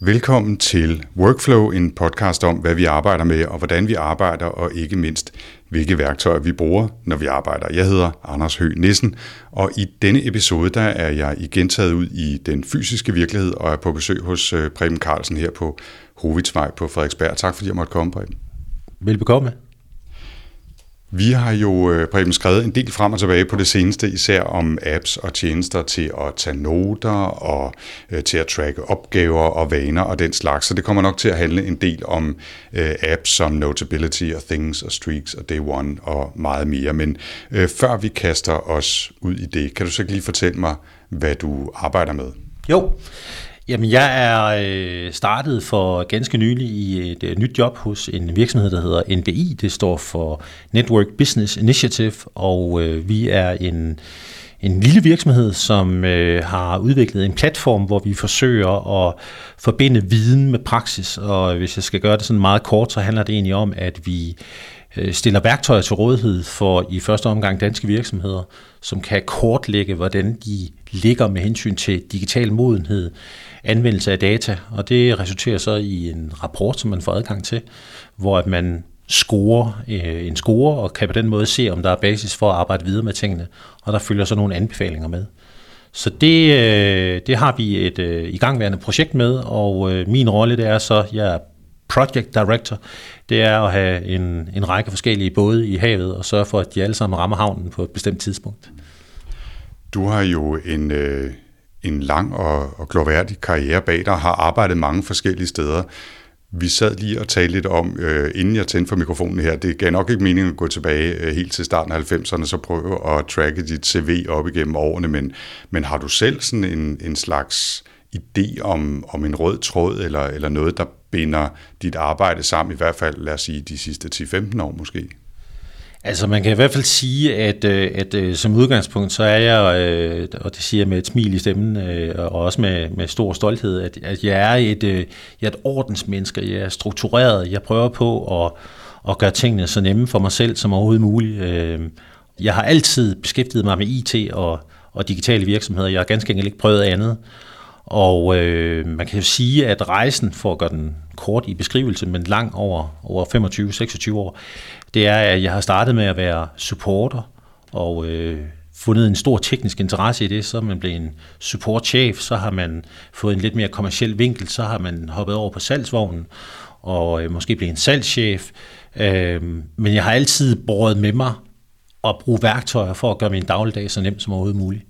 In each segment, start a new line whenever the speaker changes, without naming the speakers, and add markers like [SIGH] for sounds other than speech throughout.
Velkommen til Workflow, en podcast om, hvad vi arbejder med og hvordan vi arbejder, og ikke mindst, hvilke værktøjer vi bruger, når vi arbejder. Jeg hedder Anders Høgh Nissen, og i denne episode der er jeg igen taget ud i den fysiske virkelighed og er på besøg hos øh, Preben Carlsen her på Hovitsvej på Frederiksberg. Tak fordi jeg måtte komme, Preben.
Velbekomme.
Vi har jo, øh, Preben, skrevet en del frem og tilbage på det seneste, især om apps og tjenester til at tage noter og øh, til at tracke opgaver og vaner og den slags. Så det kommer nok til at handle en del om øh, apps som Notability og Things og Streaks og Day One og meget mere. Men øh, før vi kaster os ud i det, kan du så lige fortælle mig, hvad du arbejder med?
Jo, Jamen, jeg er øh, startet for ganske nylig i et øh, nyt job hos en virksomhed, der hedder NBI. Det står for Network Business Initiative, og øh, vi er en, en lille virksomhed, som øh, har udviklet en platform, hvor vi forsøger at forbinde viden med praksis. Og hvis jeg skal gøre det sådan meget kort, så handler det egentlig om, at vi Øh, stiller værktøjer til rådighed for i første omgang danske virksomheder, som kan kortlægge, hvordan de ligger med hensyn til digital modenhed, anvendelse af data, og det resulterer så i en rapport, som man får adgang til, hvor at man score øh, en score, og kan på den måde se, om der er basis for at arbejde videre med tingene, og der følger så nogle anbefalinger med. Så det, øh, det har vi et øh, igangværende projekt med, og øh, min rolle det er så, jeg er project director, det er at have en, en række forskellige både i havet, og sørge for, at de alle sammen rammer havnen på et bestemt tidspunkt.
Du har jo en, øh, en lang og, og gloværdig karriere bag dig, har arbejdet mange forskellige steder. Vi sad lige og talte lidt om, øh, inden jeg tændte for mikrofonen her, det gav nok ikke mening at gå tilbage øh, helt til starten af 90'erne, så prøve at tracke dit CV op igennem årene, men, men har du selv sådan en, en slags idé om, om en rød tråd, eller, eller noget, der binder dit arbejde sammen, i hvert fald, lad os sige, de sidste 10-15 år måske?
Altså man kan i hvert fald sige, at, øh, at, at som udgangspunkt, så er jeg, øh, og det siger jeg med et smil i stemmen, og også med, med stor stolthed, at, at jeg, er et, jeg er et ordensmenneske, jeg er struktureret, jeg prøver på at, at gøre tingene så nemme for mig selv som overhovedet muligt. Jeg har altid beskæftiget mig med IT og, og digitale virksomheder, jeg har ganske enkelt ikke prøvet andet. Og øh, man kan jo sige, at rejsen, for at gøre den kort i beskrivelse, men lang over, over 25-26 år, det er, at jeg har startet med at være supporter, og øh, fundet en stor teknisk interesse i det, så er man blevet en supportchef, så har man fået en lidt mere kommersiel vinkel, så har man hoppet over på salgsvognen, og øh, måske blevet en salgschef. Øh, men jeg har altid båret med mig at bruge værktøjer for at gøre min dagligdag så nem som overhovedet muligt.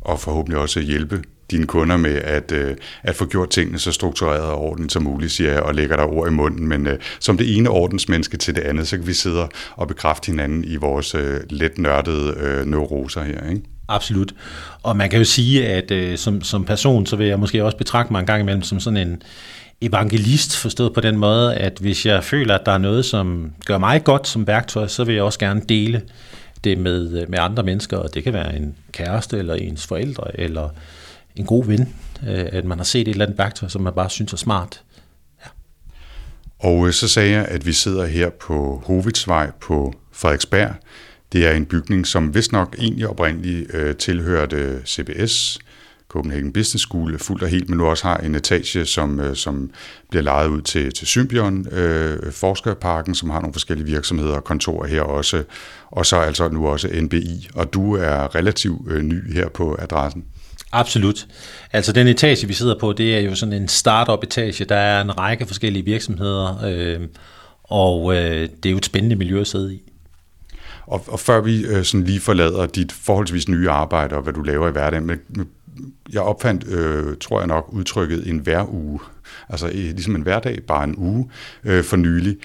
Og forhåbentlig også hjælpe dine kunder med at, øh, at få gjort tingene så struktureret og ordentligt som muligt, siger jeg, og lægger der ord i munden. Men øh, som det ene ordensmenneske til det andet, så kan vi sidde og bekræfte hinanden i vores øh, let nørdede øh, neuroser her, ikke?
Absolut. Og man kan jo sige, at øh, som, som person, så vil jeg måske også betragte mig en gang imellem som sådan en evangelist, forstået på den måde, at hvis jeg føler, at der er noget, som gør mig godt som værktøj, så vil jeg også gerne dele det med, øh, med andre mennesker, og det kan være en kæreste, eller ens forældre, eller en god ven, øh, at man har set et eller andet værktøj, som man bare synes er smart. Ja.
Og øh, så sagde jeg, at vi sidder her på Hovitsvej på Frederiksberg. Det er en bygning, som vist nok egentlig oprindeligt øh, tilhørte CBS, Copenhagen Business School, fuldt og helt, men nu også har en etage, som, øh, som bliver lejet ud til, til Symbion, øh, Forskerparken, som har nogle forskellige virksomheder og kontorer her også, og så altså nu også NBI. Og du er relativt øh, ny her på adressen.
Absolut. Altså den etage, vi sidder på, det er jo sådan en startup etage. Der er en række forskellige virksomheder, øh, og øh, det er jo et spændende miljø at sidde i.
Og, og før vi øh, sådan lige forlader dit forholdsvis nye arbejde og hvad du laver i hverdagen, men med, jeg opfandt, øh, tror jeg nok, udtrykket en hver uge altså ligesom en hverdag, bare en uge øh, for nylig.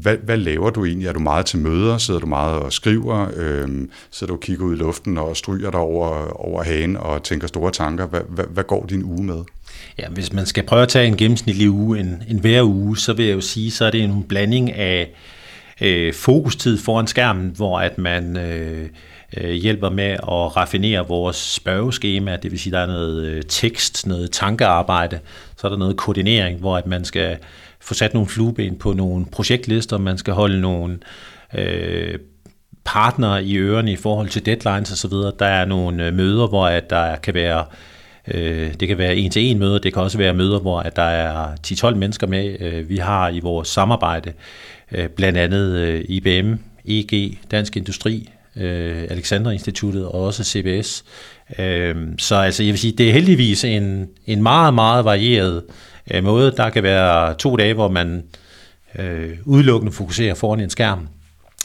Hvad, hvad laver du egentlig? Er du meget til møder? Sidder du meget og skriver? Øh, sidder du og kigger ud i luften og stryger dig over, over hagen og tænker store tanker? Hvad, hvad, hvad går din uge med?
Ja, hvis man skal prøve at tage en gennemsnitlig uge, en, en hver uge, så vil jeg jo sige, så er det en blanding af øh, fokustid foran skærmen, hvor at man... Øh, Øh, hjælper med at raffinere vores spørgeskema, det vil sige, der er noget øh, tekst, noget tankearbejde, så er der noget koordinering, hvor at man skal få sat nogle flueben på nogle projektlister, man skal holde nogle øh, partnere i ørerne i forhold til deadlines osv. Der er nogle øh, møder, hvor at der kan være Øh, det kan være en-til-en møder, det kan også være møder, hvor at der er 10-12 mennesker med. Øh, vi har i vores samarbejde øh, blandt andet IBM, EG, Dansk Industri, Øh, Alexander Instituttet og også CBS. Øh, så altså, jeg vil sige, det er heldigvis en, en meget, meget varieret øh, måde. Der kan være to dage, hvor man udelukkende fokuserer foran en skærm,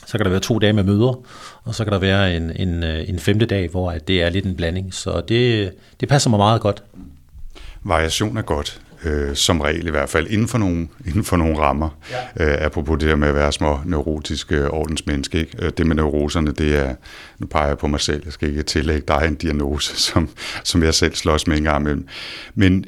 så kan der være to dage med møder, og så kan der være en, en, en femte dag, hvor det er lidt en blanding. Så det, det passer mig meget godt.
Variation er godt, øh, som regel i hvert fald, inden for nogle, [LAUGHS] inden for nogle rammer. Ja. Øh, apropos det der med at være små neurotiske ordensmenneske. Ikke? Øh, det med neuroserne, det er, nu peger jeg på mig selv, jeg skal ikke tillægge dig en diagnose, [LAUGHS] som, som jeg selv slås med en gang imellem. Men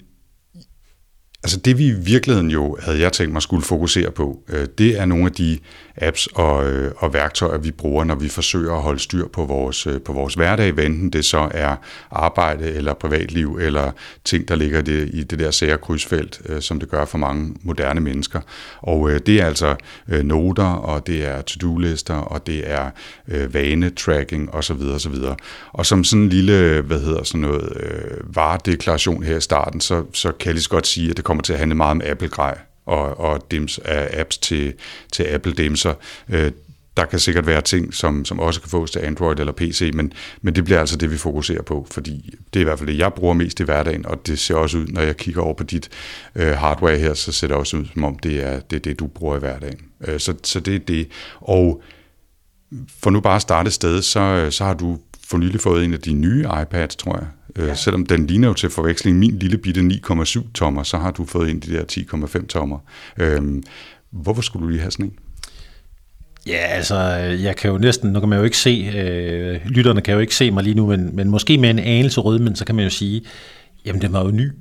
Altså det vi i virkeligheden jo havde jeg tænkt mig skulle fokusere på, øh, det er nogle af de apps og, øh, og værktøjer, vi bruger, når vi forsøger at holde styr på vores, øh, på vores hverdag, hvad enten det så er arbejde eller privatliv, eller ting, der ligger det, i det der sære krydsfelt, øh, som det gør for mange moderne mennesker. Og øh, det er altså øh, noter, og det er to-do-lister, og det er vanetracking osv. osv. Og som sådan en lille, hvad hedder sådan noget, varedeklaration her i starten, så, så kan jeg lige så godt sige, at det kommer til at handle meget om Apple-grej og, og dims af apps til, til Apple dimser. Øh, der kan sikkert være ting, som, som også kan fås til Android eller PC, men, men det bliver altså det, vi fokuserer på, fordi det er i hvert fald det, jeg bruger mest i hverdagen, og det ser også ud, når jeg kigger over på dit øh, hardware her, så ser det også ud, som om det er det, er det du bruger i hverdagen. Øh, så, så det er det. Og for nu bare at starte sted, så, så har du for nylig fået en af de nye iPads, tror jeg, Øh, ja. selvom den ligner jo til forveksling min lille bitte 9,7 tommer, så har du fået ind de der 10,5 tommer. Øhm, hvorfor skulle du lige have sådan en?
Ja, altså, jeg kan jo næsten, nu kan man jo ikke se, øh, lytterne kan jo ikke se mig lige nu, men, men måske med en anelse rød, men så kan man jo sige, jamen den var jo ny.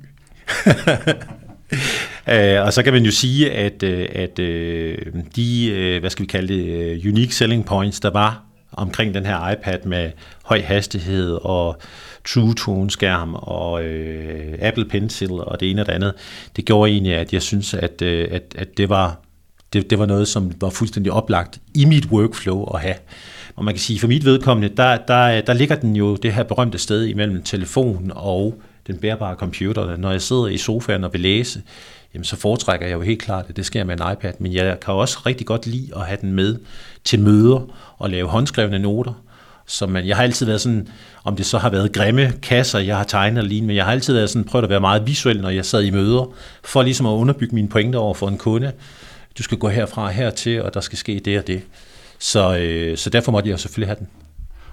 Uh, [LAUGHS] og så kan man jo sige, at, uh, at uh, de, uh, hvad skal vi kalde det, unique selling points, der var omkring den her iPad med høj hastighed og True Tone skærm og øh, Apple Pencil og det ene og det andet, det gjorde egentlig, at jeg synes, at, øh, at, at det, var, det, det var noget, som var fuldstændig oplagt i mit workflow at have. Og man kan sige, for mit vedkommende, der, der, der ligger den jo det her berømte sted imellem telefon og den bærbare computer. Når jeg sidder i sofaen og vil læse, jamen så foretrækker jeg jo helt klart, at det sker med en iPad. Men jeg kan også rigtig godt lide at have den med til møder og lave håndskrevne noter. Så man, jeg har altid været sådan, om det så har været grimme kasser, jeg har tegnet lige, men jeg har altid været sådan, prøvet at være meget visuel, når jeg sad i møder, for ligesom at underbygge mine pointer over for en kunde. Du skal gå herfra og hertil, og der skal ske det og det. Så, øh, så derfor måtte jeg selvfølgelig have den.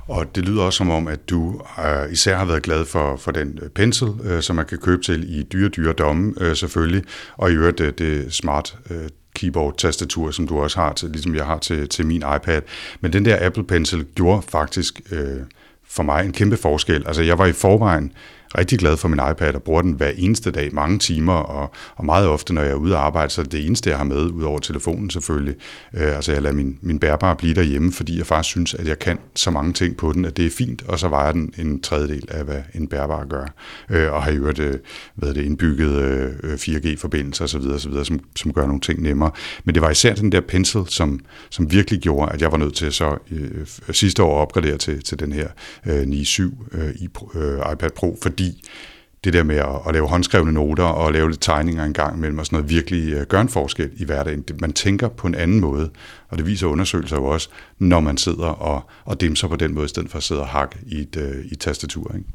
Og det lyder også som om, at du øh, især har været glad for, for den øh, pensel, øh, som man kan købe til i dyre, dyre domme øh, selvfølgelig, og i øvrigt det, det smart øh, keyboard-tastatur, som du også har, til, ligesom jeg har til, til min iPad. Men den der Apple Pencil gjorde faktisk øh, for mig en kæmpe forskel. Altså jeg var i forvejen rigtig glad for min iPad og bruger den hver eneste dag, mange timer, og, og meget ofte, når jeg er ude at arbejde, så er det eneste, jeg har med, ud over telefonen selvfølgelig. Øh, altså jeg lader min, min bærbare blive derhjemme, fordi jeg faktisk synes, at jeg kan så mange ting på den, at det er fint, og så vejer den en tredjedel af, hvad en bærbar gør. Øh, og har jo øvrigt øh, hvad det, indbygget øh, 4G-forbindelser osv., osv. Som, som gør nogle ting nemmere. Men det var især den der pencil, som, som virkelig gjorde, at jeg var nødt til så øh, sidste år at opgradere til, til den her øh, 9.7 øh, øh, iPad Pro, fordi fordi det der med at, at lave håndskrevne noter og lave lidt tegninger en gang imellem og sådan noget virkelig øh, gør en forskel i hverdagen. Det, man tænker på en anden måde, og det viser undersøgelser jo også, når man sidder og, og dimser på den måde, i stedet for at sidde og hakke i et, øh, i et tastatur. Ikke?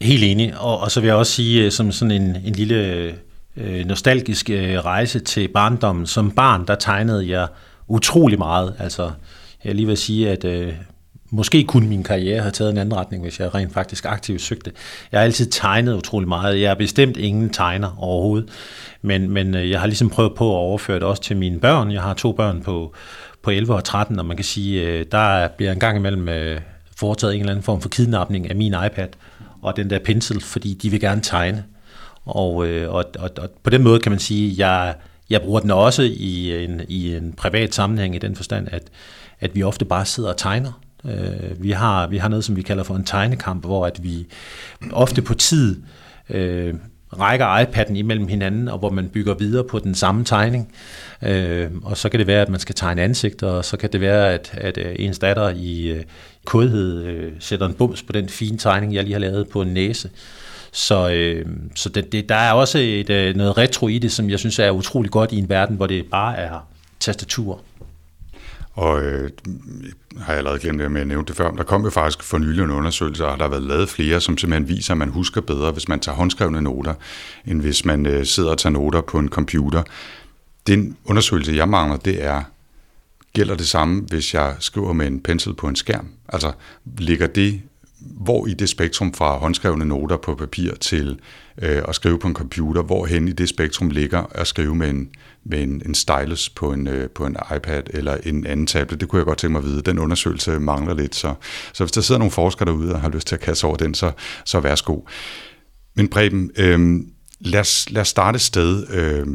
Helt enig, og, og så vil jeg også sige, øh, som sådan en, en lille øh, nostalgisk øh, rejse til barndommen. Som barn, der tegnede jeg utrolig meget. Altså, jeg lige vil sige, at øh, Måske kunne min karriere have taget en anden retning, hvis jeg rent faktisk aktivt søgte. Jeg har altid tegnet utrolig meget. Jeg er bestemt ingen tegner overhovedet, men, men øh, jeg har ligesom prøvet på at overføre det også til mine børn. Jeg har to børn på, på 11 og 13, og man kan sige, øh, der bliver en gang imellem øh, foretaget en eller anden form for kidnapning af min iPad og den der pensel, fordi de vil gerne tegne. Og, og, og, og på den måde kan man sige, at jeg, jeg bruger den også i en, i en privat sammenhæng i den forstand, at, at vi ofte bare sidder og tegner Øh, vi, har, vi har noget, som vi kalder for en tegnekamp, hvor at vi ofte på tid øh, rækker iPad'en imellem hinanden, og hvor man bygger videre på den samme tegning. Øh, og så kan det være, at man skal tegne ansigter, og så kan det være, at, at øh, ens datter i øh, kodhed øh, sætter en bums på den fine tegning, jeg lige har lavet på en næse. Så, øh, så det, det, der er også et, øh, noget retro i det, som jeg synes er utrolig godt i en verden, hvor det bare er tastatur.
Og øh, har jeg allerede glemt det med at nævne det før, men der kom jo faktisk for nylig en undersøgelse, og der har været lavet flere, som simpelthen viser, at man husker bedre, hvis man tager håndskrevne noter, end hvis man øh, sidder og tager noter på en computer. Den undersøgelse, jeg mangler, det er, gælder det samme, hvis jeg skriver med en pensel på en skærm? Altså, ligger det hvor i det spektrum fra håndskrevne noter på papir til øh, at skrive på en computer, hvor hen i det spektrum ligger at skrive med en, med en, en stylus på en, øh, på en iPad eller en anden tablet, det kunne jeg godt tænke mig at vide. Den undersøgelse mangler lidt, så, så hvis der sidder nogle forskere derude og har lyst til at kaste over den, så, så værsgo. Men Preben, øh, lad, os, lad os starte et sted. Øh,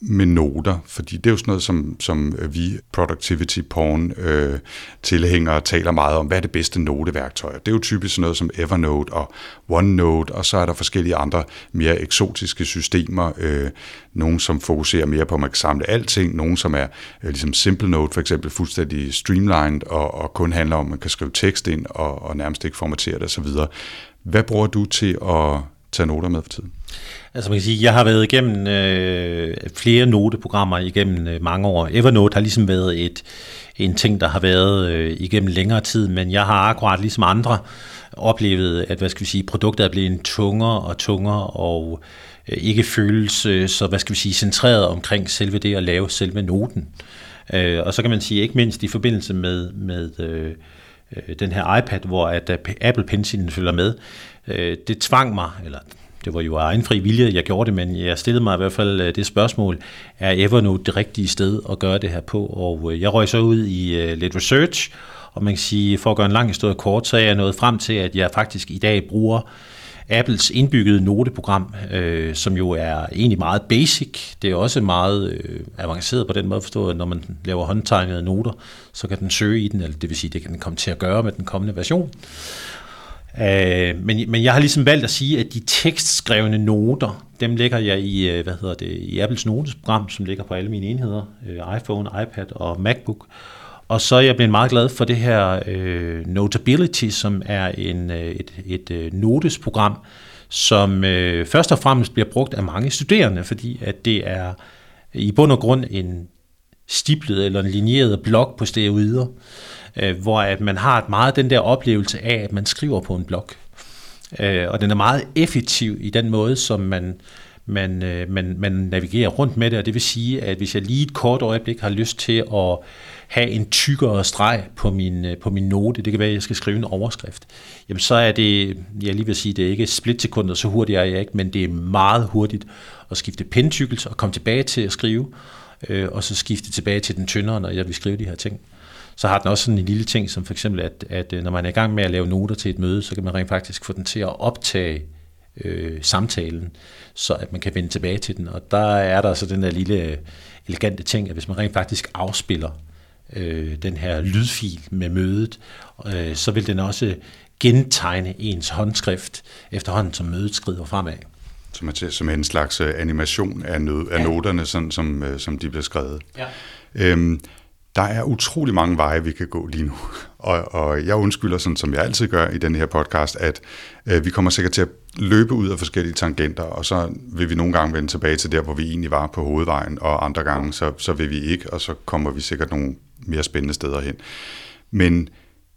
med noter, fordi det er jo sådan noget, som, som øh, vi productivity porn øh, tilhængere taler meget om. Hvad er det bedste noteværktøj? Det er jo typisk sådan noget som Evernote og OneNote, og så er der forskellige andre mere eksotiske systemer. Øh, nogle, som fokuserer mere på, at man kan samle alting. Nogle, som er øh, ligesom Simple Note for eksempel, fuldstændig streamlined og, og kun handler om, at man kan skrive tekst ind og, og nærmest ikke formatere det osv. Hvad bruger du til at tage noter med for tiden?
Altså man kan sige, jeg har været igennem øh, flere noteprogrammer igennem øh, mange år. Evernote har ligesom været et, en ting, der har været øh, igennem længere tid, men jeg har akkurat ligesom andre oplevet, at hvad skal vi sige, produktet er blevet tungere og tungere og øh, ikke føles øh, så hvad skal vi sige, centreret omkring selve det at lave selve noten. Øh, og så kan man sige, ikke mindst i forbindelse med, med øh, øh den her iPad, hvor at øh, Apple Pencil følger med, øh, det tvang mig, eller det var jo af egen fri vilje, jeg gjorde det, men jeg stillede mig i hvert fald øh, det spørgsmål, er Evernote det rigtige sted at gøre det her på? Og øh, jeg røg så ud i øh, lidt research, og man kan sige, for at gøre en lang historie kort, så er jeg nået frem til, at jeg faktisk i dag bruger Apples indbyggede noteprogram, øh, som jo er egentlig meget basic. Det er også meget øh, avanceret på den måde forstået, at når man laver håndtegnede noter, så kan den søge i den, eller det vil sige, det kan den komme til at gøre med den kommende version. Øh, men, men jeg har ligesom valgt at sige, at de tekstskrevne noter, dem lægger jeg i, øh, hvad hedder det, i Apples notesprogram, som ligger på alle mine enheder, øh, iPhone, iPad og MacBook. Og så er jeg blevet meget glad for det her øh, Notability, som er en, øh, et, et øh, notesprogram, som øh, først og fremmest bliver brugt af mange studerende, fordi at det er i bund og grund en stiplet eller en linjeret blok på steroider øh, hvor at man har et meget den der oplevelse af, at man skriver på en blog. Øh, og den er meget effektiv i den måde, som man, man, øh, man, man navigerer rundt med det, og det vil sige, at hvis jeg lige et kort øjeblik har lyst til at have en tykkere streg på min, øh, på min note, det kan være, at jeg skal skrive en overskrift, jamen så er det, jeg lige vil sige, det er ikke splitsekunder, så hurtigt er jeg ikke, men det er meget hurtigt at skifte pindtykkelse og komme tilbage til at skrive, øh, og så skifte tilbage til den tyndere, når jeg vil skrive de her ting så har den også sådan en lille ting, som for eksempel, at, at øh, når man er i gang med at lave noter til et møde, så kan man rent faktisk få den til at optage øh, samtalen, så at man kan vende tilbage til den. Og der er der så den der lille elegante ting, at hvis man rent faktisk afspiller øh, den her lydfil med mødet, øh, så vil den også gentegne ens håndskrift efterhånden, som mødet skrider fremad.
Som, er til, som en slags øh, animation af, nød, af ja. noterne, sådan, som, øh, som de bliver skrevet. Ja. Øhm, der er utrolig mange veje, vi kan gå lige nu. Og, og jeg undskylder, sådan som jeg altid gør i den her podcast, at øh, vi kommer sikkert til at løbe ud af forskellige tangenter, og så vil vi nogle gange vende tilbage til der, hvor vi egentlig var på hovedvejen, og andre gange, så, så vil vi ikke, og så kommer vi sikkert nogle mere spændende steder hen. Men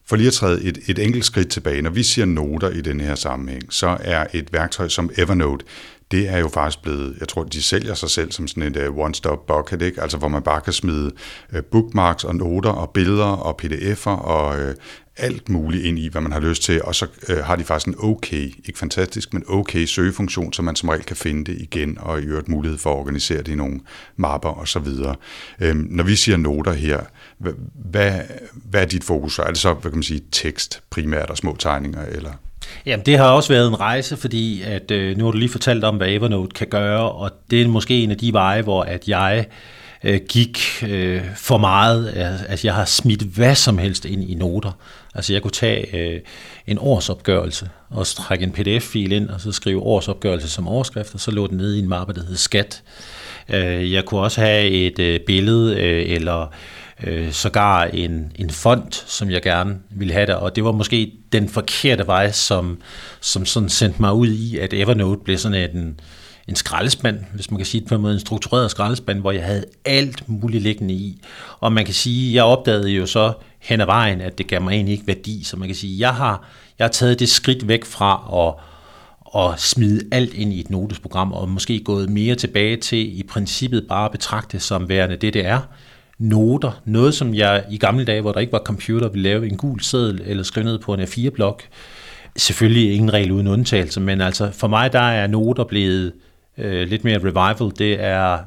for lige at træde et, et enkelt skridt tilbage, når vi siger noter i den her sammenhæng, så er et værktøj som Evernote, det er jo faktisk blevet, jeg tror, de sælger sig selv som sådan et uh, one-stop bucket, ikke? altså hvor man bare kan smide uh, bookmarks og noter og billeder og pdf'er og uh, alt muligt ind i, hvad man har lyst til, og så uh, har de faktisk en okay, ikke fantastisk, men okay søgefunktion, så man som regel kan finde det igen, og i øvrigt mulighed for at organisere det i nogle mapper og så videre. Uh, når vi siger noter her, hvad, hvad er dit fokus? Er det så, hvad kan man sige, tekst primært og små tegninger, eller
Jamen, det har også været en rejse, fordi at, øh, nu har du lige fortalt om, hvad Evernote kan gøre, og det er måske en af de veje, hvor at jeg øh, gik øh, for meget. Altså, altså jeg har smidt hvad som helst ind i noter. Altså, jeg kunne tage øh, en årsopgørelse og trække en pdf-fil ind, og så skrive årsopgørelse som overskrift, og så lå den nede i en mappe, der hed skat. Øh, jeg kunne også have et øh, billede, øh, eller øh, sågar en, en fond, som jeg gerne ville have der, og det var måske den forkerte vej, som, som sådan sendte mig ud i, at Evernote blev sådan en, en skraldespand, hvis man kan sige det på en måde, en struktureret skraldespand, hvor jeg havde alt muligt liggende i. Og man kan sige, jeg opdagede jo så hen ad vejen, at det gav mig egentlig ikke værdi, så man kan sige, jeg har, jeg har taget det skridt væk fra at og smide alt ind i et notesprogram, og måske gået mere tilbage til i princippet bare at betragte som værende det, det er. Noter, noget som jeg i gamle dage, hvor der ikke var computer, ville lave en gul seddel eller skrive ned på en A4-blok. Selvfølgelig ingen regel uden undtagelse, men altså for mig der er noter blevet øh, lidt mere revival. Det er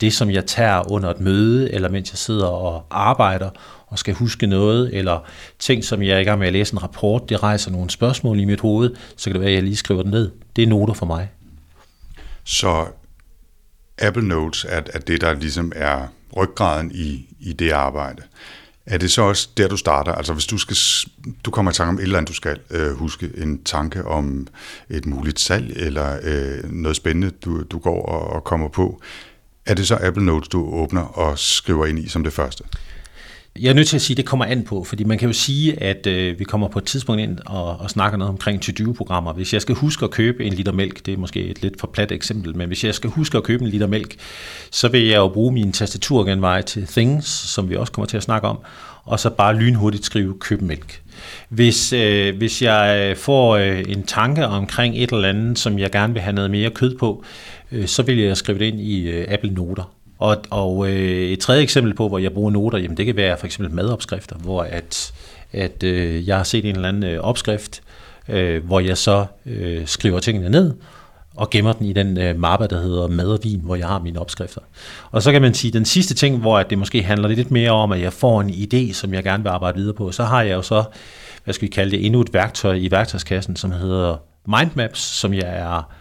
det, som jeg tager under et møde, eller mens jeg sidder og arbejder, og skal huske noget, eller ting, som jeg er i gang med at læse en rapport, det rejser nogle spørgsmål i mit hoved, så kan det være, at jeg lige skriver det ned. Det er noter for mig.
Så Apple Notes er, er det, der ligesom er ryggraden i, i det arbejde. Er det så også der, du starter? Altså hvis du skal, du kommer i tanke om et eller andet, du skal øh, huske, en tanke om et muligt salg, eller øh, noget spændende, du, du går og, og kommer på, er det så Apple Notes, du åbner og skriver ind i som det første?
Jeg er nødt til at sige, at det kommer an på, fordi man kan jo sige, at øh, vi kommer på et tidspunkt ind og, og snakker noget omkring to-do-programmer. Hvis jeg skal huske at købe en liter mælk, det er måske et lidt for plat eksempel, men hvis jeg skal huske at købe en liter mælk, så vil jeg jo bruge min tastaturgenvej til Things, som vi også kommer til at snakke om, og så bare lynhurtigt skrive køb mælk. Hvis, øh, hvis jeg får øh, en tanke omkring et eller andet, som jeg gerne vil have noget mere kød på, øh, så vil jeg skrive det ind i øh, Apple Noter. Og, og øh, et tredje eksempel på, hvor jeg bruger noter, jamen det kan være for eksempel madopskrifter, hvor at, at øh, jeg har set en eller anden øh, opskrift, øh, hvor jeg så øh, skriver tingene ned, og gemmer den i den øh, mappe, der hedder mad og vin, hvor jeg har mine opskrifter. Og så kan man sige, den sidste ting, hvor at det måske handler lidt mere om, at jeg får en idé, som jeg gerne vil arbejde videre på, så har jeg jo så, hvad skal vi kalde det, endnu et værktøj i værktøjskassen, som hedder Mindmaps, som jeg er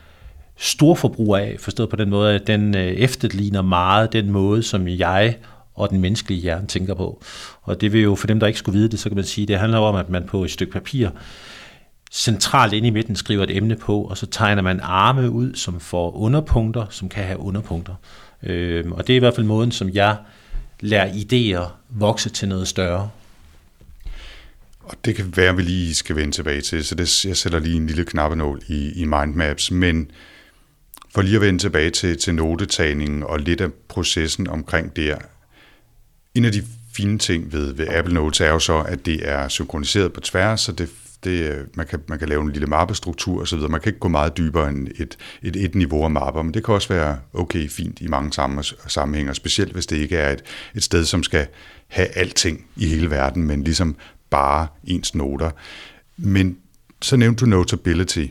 storforbruger af, forstået på den måde, at den øh, efterligner meget den måde, som jeg og den menneskelige hjerne tænker på. Og det vil jo, for dem, der ikke skulle vide det, så kan man sige, det handler om, at man på et stykke papir centralt inde i midten skriver et emne på, og så tegner man arme ud, som får underpunkter, som kan have underpunkter. Øh, og det er i hvert fald måden, som jeg lærer idéer vokse til noget større.
Og det kan være, at vi lige skal vende tilbage til, så det, jeg sætter lige en lille knappenål i, i mindmaps, men for lige at vende tilbage til, til notetagningen og lidt af processen omkring det. En af de fine ting ved, ved Apple Notes er jo så, at det er synkroniseret på tværs, så det, det, man, kan, man kan lave en lille mappestruktur osv. Man kan ikke gå meget dybere end et, et, et niveau af mapper, men det kan også være okay fint i mange sammenhænge, specielt hvis det ikke er et, et sted, som skal have alting i hele verden, men ligesom bare ens noter. Men så nævnte du Notability,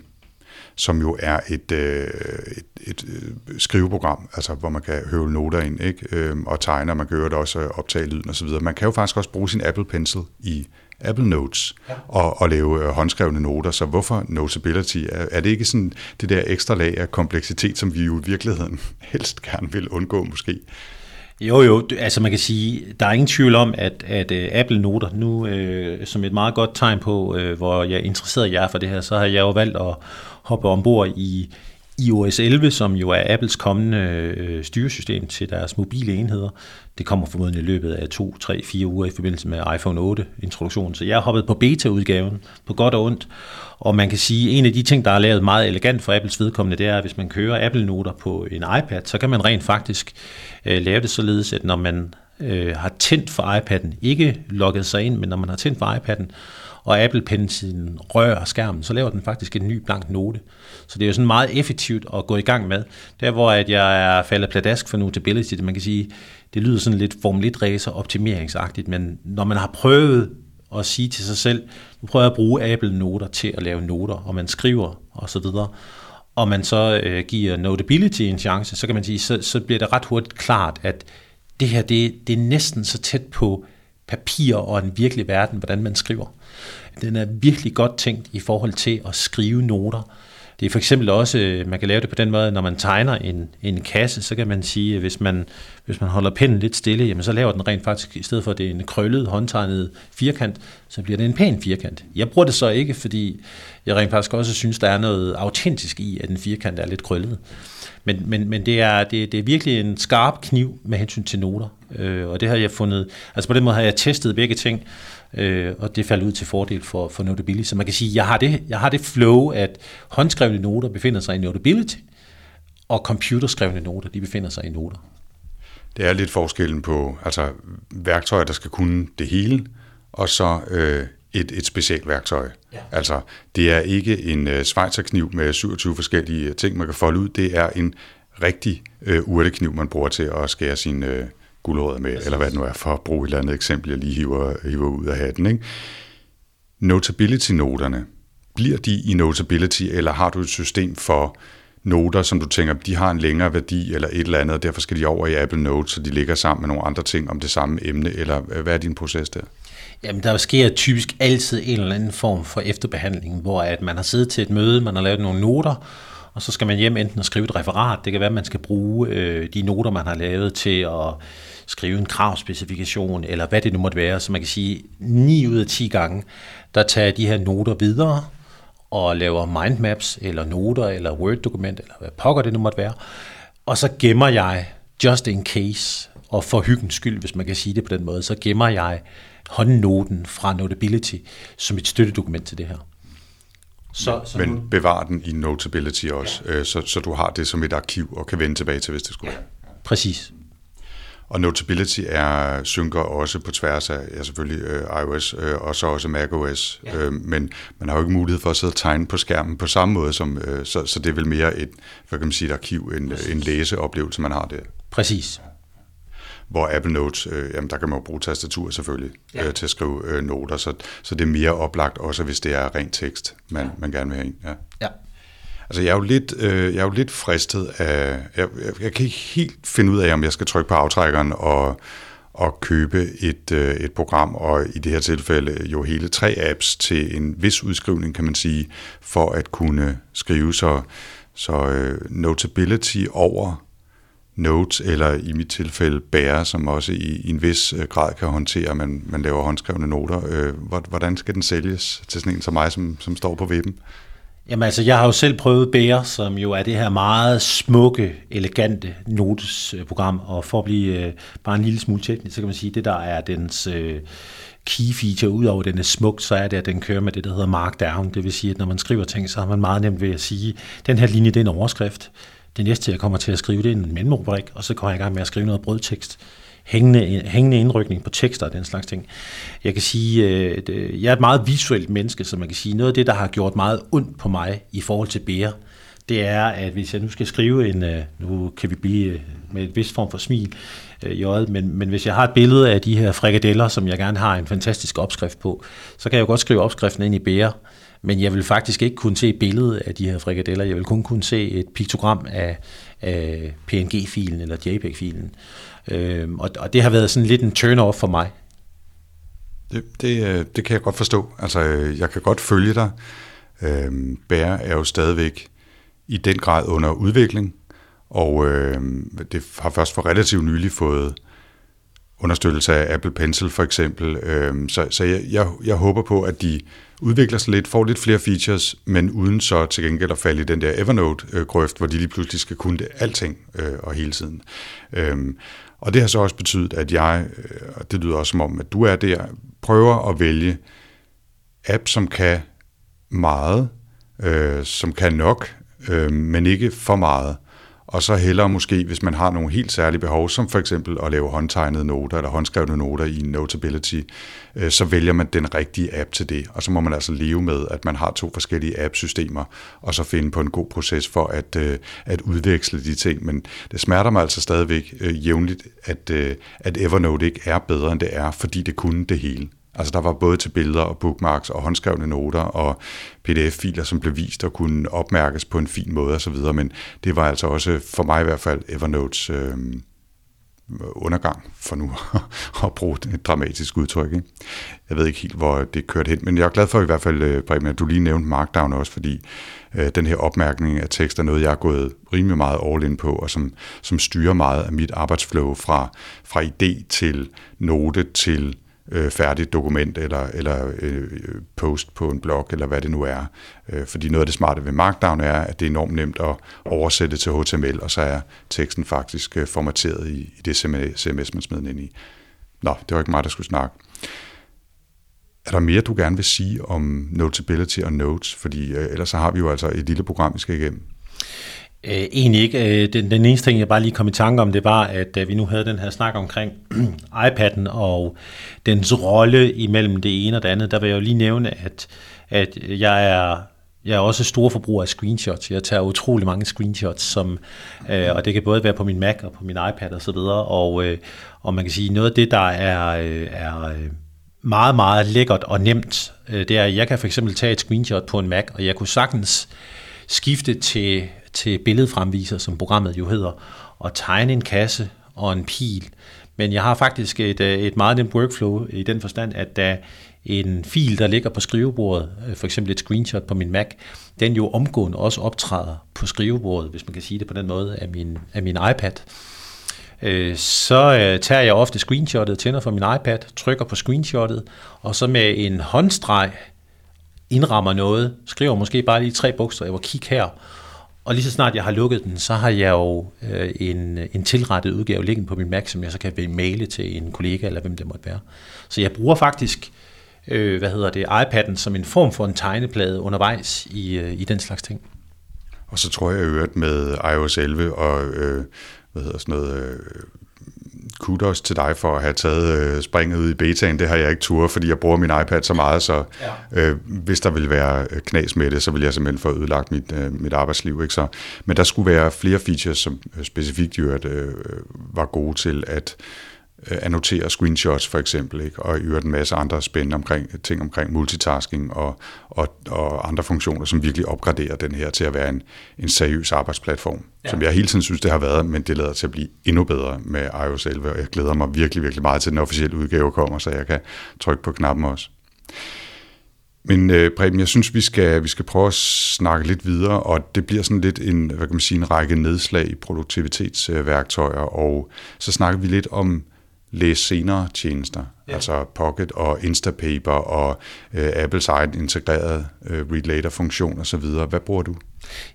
som jo er et, øh, et, et øh, skriveprogram, altså hvor man kan høve noter ind ikke? Øhm, og tegne, og man kan det også optage lyden osv. Man kan jo faktisk også bruge sin Apple Pencil i Apple Notes ja. og, og lave øh, håndskrevne noter. Så hvorfor Notability? Er, er det ikke sådan det der ekstra lag af kompleksitet, som vi jo i virkeligheden [LAUGHS] helst gerne vil undgå måske?
Jo, jo, altså man kan sige, der er ingen tvivl om, at, at uh, Apple Noter, nu uh, som et meget godt tegn på, uh, hvor jeg er interesseret jer for det her, så har jeg jo valgt at hoppe ombord i iOS 11, som jo er Apples kommende øh, styresystem til deres mobile enheder. Det kommer formodentlig i løbet af to, tre, fire uger i forbindelse med iPhone 8 introduktionen. Så jeg har hoppet på beta-udgaven, på godt og ondt. Og man kan sige, at en af de ting, der er lavet meget elegant for Apples vedkommende, det er, at hvis man kører Apple-noter på en iPad, så kan man rent faktisk øh, lave det således, at når man øh, har tændt for iPad'en, ikke logget sig ind, men når man har tændt for iPad'en, og Apple Pencil'en rører skærmen, så laver den faktisk en ny blank note. Så det er jo sådan meget effektivt at gå i gang med. Der hvor at jeg er faldet pladask for Notability, man kan sige, det lyder sådan lidt Formel 1 racer optimeringsagtigt, men når man har prøvet at sige til sig selv, nu prøver jeg at bruge Apple-noter til at lave noter, og man skriver og så videre, og man så øh, giver Notability en chance, så kan man sige, så, så bliver det ret hurtigt klart, at det her, det, det er næsten så tæt på papir og en virkelig verden, hvordan man skriver. Den er virkelig godt tænkt i forhold til at skrive noter, Det er for eksempel også, øh, man kan lave det på den måde, når man tegner en, en kasse, så kan man sige, øh, hvis man, hvis man holder pinden lidt stille, jamen så laver den rent faktisk, i stedet for at det er en krøllet, håndtegnet firkant, så bliver det en pæn firkant. Jeg bruger det så ikke, fordi jeg rent faktisk også synes, der er noget autentisk i, at en firkant er lidt krøllet. Men, men, men det, er, det, det er virkelig en skarp kniv med hensyn til noter, øh, og det har jeg fundet, altså på den måde har jeg testet begge ting, øh, og det faldt ud til fordel for, for Notability. Så man kan sige, jeg har det, jeg har det flow, at håndskrevne noter befinder sig i Notability, og computerskrevne noter, de befinder sig i noter.
Det er lidt forskellen på altså, værktøjer, der skal kunne det hele, og så øh, et, et specielt værktøj. Ja. Altså, det er ikke en øh, svejserkniv med 27 forskellige ting, man kan folde ud. Det er en rigtig øh, urtekniv, man bruger til at skære sine øh, guldrødder med, Præcis. eller hvad det nu er, for at bruge et eller andet eksempel, jeg lige hiver, hiver ud af hatten. Ikke? Notability-noterne, bliver de i Notability, eller har du et system for noter, som du tænker, de har en længere værdi eller et eller andet, og derfor skal de over i Apple Notes, så de ligger sammen med nogle andre ting om det samme emne, eller hvad er din proces der?
Jamen, der sker typisk altid en eller anden form for efterbehandling, hvor at man har siddet til et møde, man har lavet nogle noter, og så skal man hjem enten og skrive et referat. Det kan være, at man skal bruge øh, de noter, man har lavet til at skrive en kravspecifikation, eller hvad det nu måtte være. Så man kan sige, 9 ud af 10 gange, der tager de her noter videre, og laver mindmaps, eller noter, eller Word-dokument, eller hvad pokker det nu måtte være. Og så gemmer jeg, just in case, og for hyggens skyld, hvis man kan sige det på den måde, så gemmer jeg håndnoten fra Notability som et støttedokument til det her.
Så, så Men nu... bevar den i Notability også, ja. øh, så, så du har det som et arkiv og kan vende tilbage til, hvis det skulle være.
Præcis.
Og Notability er synker også på tværs af ja, selvfølgelig øh, iOS øh, og så også macOS, ja. øh, men man har jo ikke mulighed for at sidde og tegne på skærmen på samme måde, som, øh, så, så det er vel mere et, hvad kan man sige, et arkiv, en, en læseoplevelse, man har der.
Præcis.
Hvor Apple Notes, øh, jamen der kan man jo bruge tastatur selvfølgelig ja. øh, til at skrive øh, noter, så, så det er mere oplagt også, hvis det er ren tekst, man, ja. man gerne vil have ind. Ja.
ja.
Altså, jeg er jo lidt, øh, jeg er jo lidt fristet af... Jeg, jeg, jeg kan ikke helt finde ud af, om jeg skal trykke på aftrækkeren og, og købe et, øh, et program, og i det her tilfælde jo hele tre apps til en vis udskrivning, kan man sige, for at kunne skrive så, så øh, notability over Notes, eller i mit tilfælde Bære, som også i, i en vis øh, grad kan håndtere, at man, man laver håndskrevne noter. Øh, hvordan skal den sælges til sådan en som mig, som, som står på webben?
Jamen altså, jeg har jo selv prøvet Bære, som jo er det her meget smukke, elegante notesprogram, og for at blive øh, bare en lille smule teknisk, så kan man sige, at det der er dens øh, key feature, udover at den er smukt, så er det, at den kører med det, der hedder markdown. Det vil sige, at når man skriver ting, så har man meget nemt ved at sige, den her linje, det er en overskrift. Det næste, jeg kommer til at skrive, det er en mellemrubrik, og så kommer jeg i gang med at skrive noget brødtekst hængende, hængende indrykning på tekster og den slags ting. Jeg kan sige, øh, at jeg er et meget visuelt menneske, så man kan sige, noget af det, der har gjort meget ondt på mig i forhold til bære, det er, at hvis jeg nu skal skrive en, øh, nu kan vi blive øh, med et vis form for smil i øjet, men, men hvis jeg har et billede af de her frikadeller, som jeg gerne har en fantastisk opskrift på, så kan jeg jo godt skrive opskriften ind i bære, men jeg vil faktisk ikke kunne se billedet af de her frikadeller. Jeg vil kun kunne se et piktogram af, af PNG-filen eller JPEG-filen. Øh, og, og det har været sådan lidt en turn-off for mig.
Det, det, øh, det kan jeg godt forstå. Altså, øh, jeg kan godt følge dig. Øh, Bær er jo stadigvæk i den grad under udvikling, og øh, det har først for relativt nylig fået understøttelse af Apple Pencil for eksempel. Øh, så så jeg, jeg, jeg håber på, at de udvikler sig lidt, får lidt flere features, men uden så til gengæld at falde i den der Evernote-grøft, hvor de lige pludselig skal kunne det alting øh, og hele tiden. Øh, og det har så også betydet, at jeg, øh, og det lyder også som om, at du er der, prøver at vælge app, som kan meget, øh, som kan nok, øh, men ikke for meget og så hellere måske, hvis man har nogle helt særlige behov, som for eksempel at lave håndtegnede noter eller håndskrevne noter i Notability, øh, så vælger man den rigtige app til det. Og så må man altså leve med, at man har to forskellige app-systemer, og så finde på en god proces for at, øh, at udveksle de ting. Men det smerter mig altså stadigvæk øh, jævnligt, at, at Evernote ikke er bedre, end det er, fordi det kunne det hele. Altså der var både til billeder og bookmarks og håndskrevne noter og pdf-filer, som blev vist og kunne opmærkes på en fin måde osv., men det var altså også for mig i hvert fald Evernotes øh, undergang, for nu [LAUGHS] at bruge et dramatisk udtryk. Ikke? Jeg ved ikke helt, hvor det kørt hen, men jeg er glad for i hvert fald, øh, Bremen, at du lige nævnte Markdown også, fordi øh, den her opmærkning af tekst er noget, jeg er gået rimelig meget all in på, og som, som styrer meget af mit arbejdsflow fra, fra idé til note til øh, færdigt dokument eller, eller øh, post på en blog, eller hvad det nu er. Øh, fordi noget af det smarte ved Markdown er, at det er enormt nemt at oversætte til HTML, og så er teksten faktisk øh, formateret i, i det CMS, man smider ind i. Nå, det var ikke mig, der skulle snakke. Er der mere, du gerne vil sige om Notability og Notes? Fordi øh, ellers så har vi jo altså et lille program, vi skal igennem.
Øh, egentlig ikke. Øh, den, den eneste ting, jeg bare lige kom i tanke om, det var, at da vi nu havde den her snak omkring [CLEARS THROAT] iPad'en og dens rolle imellem det ene og det andet, der vil jeg jo lige nævne, at, at jeg er jeg er også stor forbruger af screenshots. Jeg tager utrolig mange screenshots, som, øh, og det kan både være på min Mac og på min iPad og så videre. Og, øh, og man kan sige, noget af det, der er, øh, er øh, meget, meget lækkert og nemt, øh, det er, at jeg kan for eksempel tage et screenshot på en Mac, og jeg kunne sagtens skifte til, til billedfremviser, som programmet jo hedder, og tegne en kasse og en pil. Men jeg har faktisk et, øh, et meget nemt workflow i den forstand, at da en fil, der ligger på skrivebordet, øh, for eksempel et screenshot på min Mac, den jo omgående også optræder på skrivebordet, hvis man kan sige det på den måde, af min, af min iPad. Øh, så tager jeg ofte screenshotet, tænder for min iPad, trykker på screenshotet, og så med en håndstreg indrammer noget, skriver måske bare lige tre bogstaver, kig her, og lige så snart jeg har lukket den, så har jeg jo øh, en, en tilrettet udgave liggende på min Mac, som jeg så kan maile til en kollega, eller hvem det måtte være. Så jeg bruger faktisk øh, hvad hedder det, iPad'en som en form for en tegneplade undervejs i, øh, i den slags ting.
Og så tror jeg øvrigt med iOS 11 og øh, hvad hedder sådan noget, øh, kudos til dig for at have taget øh, springet ud i betaen. Det har jeg ikke tur, fordi jeg bruger min iPad så meget, så ja. øh, hvis der vil være knas med det, så vil jeg simpelthen få ødelagt mit, øh, mit arbejdsliv. Ikke? Så, men der skulle være flere features, som øh, specifikt jo at, øh, var gode til at øh, annotere screenshots for eksempel, ikke? og i øvrigt en masse andre spændende omkring, ting omkring multitasking og, og, og andre funktioner, som virkelig opgraderer den her til at være en, en seriøs arbejdsplatform, ja. som jeg hele tiden synes, det har været, men det lader til at blive endnu bedre med iOS 11, og jeg glæder mig virkelig, virkelig meget til, den officielle udgave kommer, så jeg kan trykke på knappen også. Men øh, Preben, jeg synes, vi skal, vi skal prøve at snakke lidt videre, og det bliver sådan lidt en, hvad kan man sige, en række nedslag i produktivitetsværktøjer, og så snakker vi lidt om læs senere tjenester, ja. altså Pocket og Instapaper og øh, Apples egen integrerede øh, Read Later funktion osv. Hvad bruger du?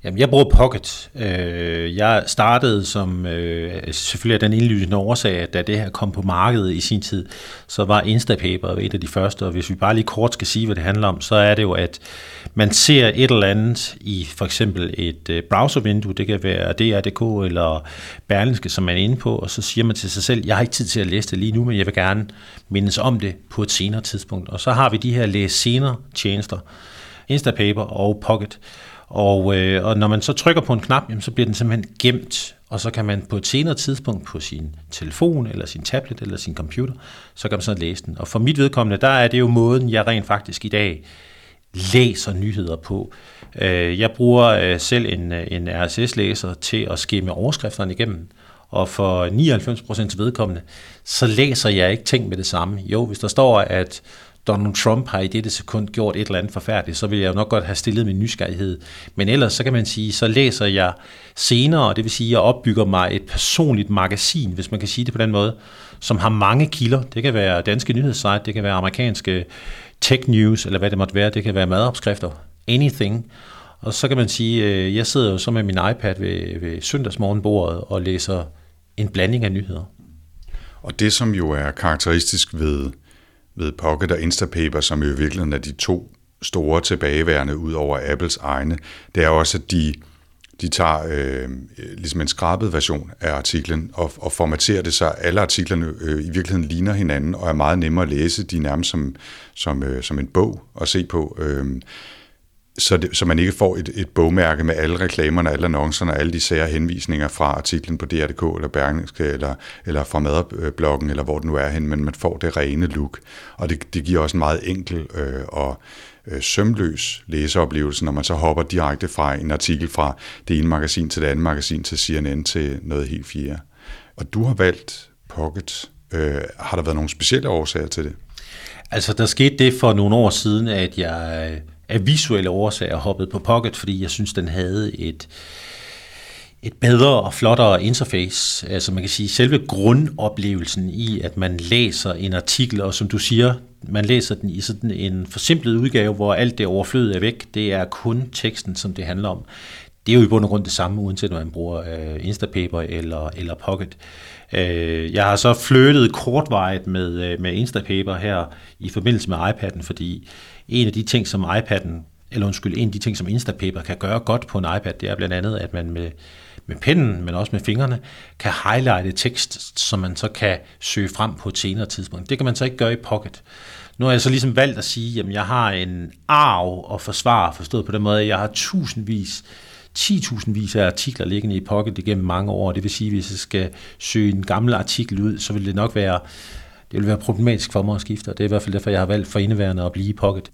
Jamen, jeg bruger Pocket. Øh, jeg startede som øh, selvfølgelig af den indlysende årsag, at da det her kom på markedet i sin tid, så var Instapaper et af de første, og hvis vi bare lige kort skal sige, hvad det handler om, så er det jo, at man ser et eller andet i for eksempel et øh, browservindue, det kan være DR.dk eller Berlingske, som man er inde på, og så siger man til sig selv, jeg har ikke tid til at læse det lige nu, men jeg vil gerne mindes om det på et senere tidspunkt. Og så har vi de her læs senere tjenester, Instapaper og Pocket, og, øh, og når man så trykker på en knap, jamen, så bliver den simpelthen gemt, og så kan man på et senere tidspunkt på sin telefon, eller sin tablet, eller sin computer, så kan man så læse den. Og for mit vedkommende, der er det jo måden, jeg rent faktisk i dag læser nyheder på. Øh, jeg bruger øh, selv en, øh, en RSS-læser til at skimme overskrifterne igennem, og for 99% vedkommende, så læser jeg ikke ting med det samme. Jo, hvis der står, at Donald Trump har i dette sekund gjort et eller andet forfærdeligt, så vil jeg jo nok godt have stillet min nysgerrighed. Men ellers, så kan man sige, så læser jeg senere, det vil sige, at jeg opbygger mig et personligt magasin, hvis man kan sige det på den måde, som har mange kilder. Det kan være danske nyhedssite, det kan være amerikanske tech news, eller hvad det måtte være, det kan være madopskrifter, anything. Og så kan man sige, øh, jeg sidder jo så med min iPad ved, ved søndagsmorgenbordet og læser en blanding af nyheder.
Og det, som jo er karakteristisk ved ved Pocket og Instapaper, som jo i virkeligheden er de to store tilbageværende ud over Apples egne, det er også, at de, de tager øh, ligesom en skrabet version af artiklen og, og formaterer det, så alle artiklerne øh, i virkeligheden ligner hinanden og er meget nemmere at læse. De er nærmest som, som, øh, som en bog at se på. Øh, så, det, så man ikke får et, et bogmærke med alle reklamerne, alle annoncerne alle de sære henvisninger fra artiklen på DR.dk eller Berlingske eller, eller fra madbloggen eller hvor den nu er hen, men man får det rene look. Og det, det giver også en meget enkel øh, og øh, sømløs læseoplevelse, når man så hopper direkte fra en artikel fra det ene magasin til det andet magasin til CNN til noget helt fjerde. Og du har valgt Pocket. Øh, har der været nogle specielle årsager til det?
Altså, der skete det for nogle år siden, at jeg af visuelle årsager hoppet på Pocket, fordi jeg synes, den havde et, et bedre og flottere interface. Altså man kan sige, selve grundoplevelsen i, at man læser en artikel, og som du siger, man læser den i sådan en forsimplet udgave, hvor alt det overflødet er væk. Det er kun teksten, som det handler om. Det er jo i bund og grund det samme, uanset om man bruger øh, Instapaper eller, eller Pocket. Øh, jeg har så flyttet kortvejet med, øh, med Instapaper her i forbindelse med iPad'en, fordi en af de ting, som iPad'en, eller undskyld, en af de ting, som Instapaper kan gøre godt på en iPad, det er blandt andet, at man med, med pennen, men også med fingrene, kan highlighte tekst, som man så kan søge frem på et senere tidspunkt. Det kan man så ikke gøre i Pocket. Nu har jeg så ligesom valgt at sige, at jeg har en arv at forsvare, forstået på den måde, at jeg har tusindvis 10.000 vis af artikler liggende i Pocket igennem mange år. Det vil sige, at hvis jeg skal søge en gammel artikel ud, så vil det nok være, det vil være problematisk for mig at skifte, og det er i hvert fald derfor, jeg har valgt for indeværende at blive i Pocket.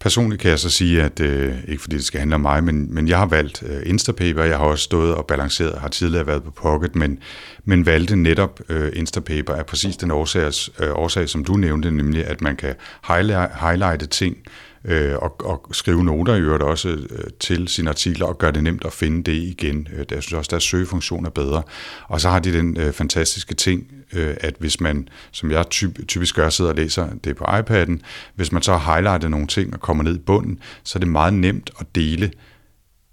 Personligt kan jeg så sige, at øh, ikke fordi det skal handle om mig, men, men jeg har valgt øh, Instapaper. Jeg har også stået og balanceret, og har tidligere været på Pocket, men, men valgte netop øh, Instapaper af præcis den årsag, øh, årsag, som du nævnte, nemlig at man kan highlight, highlighte ting øh, øh, og, og skrive noter i øvrigt også øh, til sine artikler og gøre det nemt at finde det igen. Øh, jeg synes også, deres søgefunktion er bedre. Og så har de den øh, fantastiske ting, øh, at hvis man, som jeg typ, typisk gør, sidder og læser det på iPad'en, hvis man så har highlightet nogle ting og kommer ned i bunden, så er det meget nemt at dele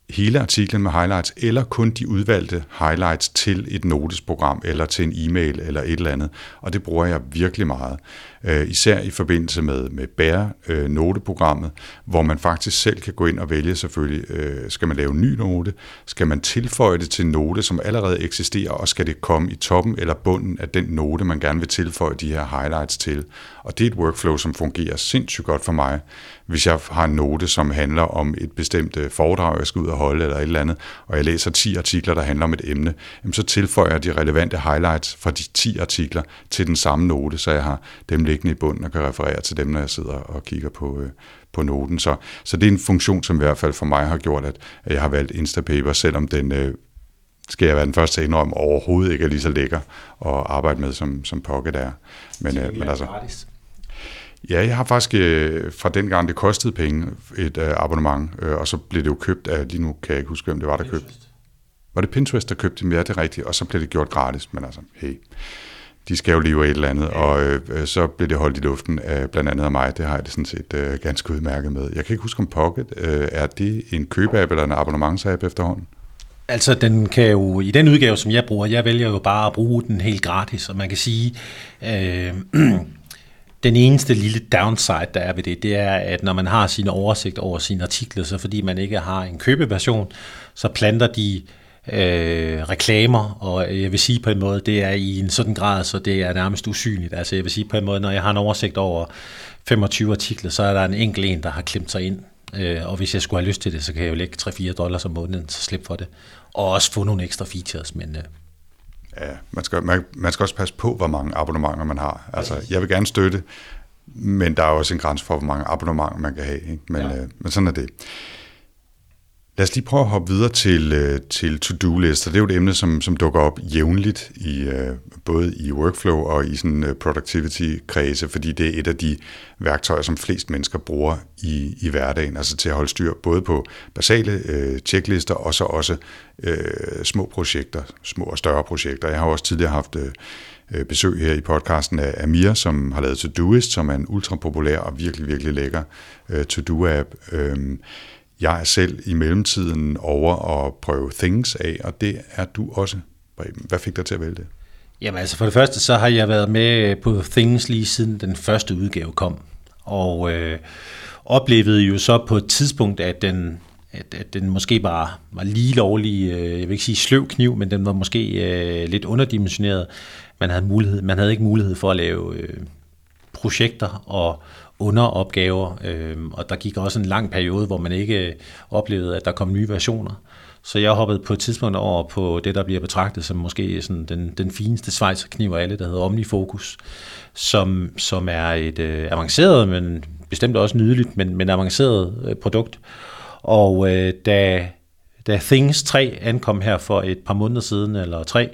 hele artiklen med highlights, eller kun de udvalgte highlights til et notesprogram, eller til en e-mail, eller et eller andet. Og det bruger jeg virkelig meget. Øh, især i forbindelse med, med Bære øh, noteprogrammet, hvor man faktisk selv kan gå ind og vælge selvfølgelig, øh, skal man lave en ny note, skal man tilføje det til en note, som allerede eksisterer, og skal det komme i toppen eller bunden af den note, man gerne vil tilføje de her highlights til. Og det er et workflow, som fungerer sindssygt godt for mig, hvis jeg har en note, som handler om et bestemt øh, foredrag, jeg skal ud og holde eller et eller andet, og jeg læser 10 artikler, der handler om et emne, jamen så tilføjer jeg de relevante highlights fra de 10 artikler til den samme note, så jeg har dem liggende i bunden og kan referere til dem, når jeg sidder og kigger på, øh, på noten. Så, så det er en funktion, som i hvert fald for mig har gjort, at, at jeg har valgt Instapaper, selvom den øh, skal jeg være den første til at indrømme, overhovedet ikke er lige så lækker at arbejde med, som, som Pocket er. Men, øh, men altså, Ja, jeg har faktisk øh, fra den gang, det kostede penge, et øh, abonnement, øh, og så blev det jo købt af, lige nu kan jeg ikke huske, hvem det var, der købte. Var det Pinterest, der købte det? Ja, det er rigtigt, og så blev det gjort gratis, men altså, hey, de skal jo leve af et eller andet, og øh, øh, så blev det holdt i luften af blandt andet af mig. Det har jeg det sådan set øh, ganske udmærket med. Jeg kan ikke huske om Pocket, øh, er det en købeapp eller en abonnementsapp efterhånden?
Altså, den kan jo, i den udgave, som jeg bruger, jeg vælger jo bare at bruge den helt gratis, og man kan sige, øh, [CLEARS THROAT] den eneste lille downside, der er ved det, det er, at når man har sin oversigt over sine artikler, så fordi man ikke har en købeversion, så planter de øh, reklamer, og jeg vil sige på en måde, det er i en sådan grad, så det er nærmest usynligt. Altså jeg vil sige på en måde, når jeg har en oversigt over 25 artikler, så er der en enkelt en, der har klemt sig ind. Øh, og hvis jeg skulle have lyst til det, så kan jeg jo lægge 3-4 dollars om måneden, så slip for det. Og også få nogle ekstra features, men... Øh,
Ja, man skal, man, man skal også passe på, hvor mange abonnementer man har. Altså, jeg vil gerne støtte, men der er også en grænse for, hvor mange abonnementer man kan have. Ikke? Men, ja. øh, men sådan er det. Lad os lige prøve at hoppe videre til, øh, til to-do-lister. Det er jo et emne, som, som dukker op jævnligt, i, øh, både i workflow og i sådan øh, productivity-kredse, fordi det er et af de værktøjer, som flest mennesker bruger i, i hverdagen, altså til at holde styr både på basale øh, checklister og så også øh, små projekter, små og større projekter. Jeg har også tidligere haft øh, besøg her i podcasten af Amir, som har lavet Todoist, som er en ultra populær og virkelig, virkelig lækker øh, to-do-app. Øh, jeg er selv i mellemtiden over at prøve Things af, og det er du også. Hvad fik dig til at vælge det?
Jamen altså for det første, så har jeg været med på Things lige siden den første udgave kom. Og øh, oplevede jo så på et tidspunkt, at den, at, at den måske bare var lige lovlig, øh, jeg vil ikke sige sløv kniv, men den var måske øh, lidt underdimensioneret. Man havde, mulighed, man havde ikke mulighed for at lave øh, projekter og underopgaver, øh, og der gik også en lang periode, hvor man ikke øh, oplevede, at der kom nye versioner. Så jeg hoppede på et tidspunkt over på det, der bliver betragtet som måske sådan den, den fineste svejserkniv af alle, der hedder OmniFocus, som, som er et øh, avanceret, men bestemt også nydeligt, men, men avanceret øh, produkt. Og øh, da, da Things 3 ankom her for et par måneder siden, eller tre,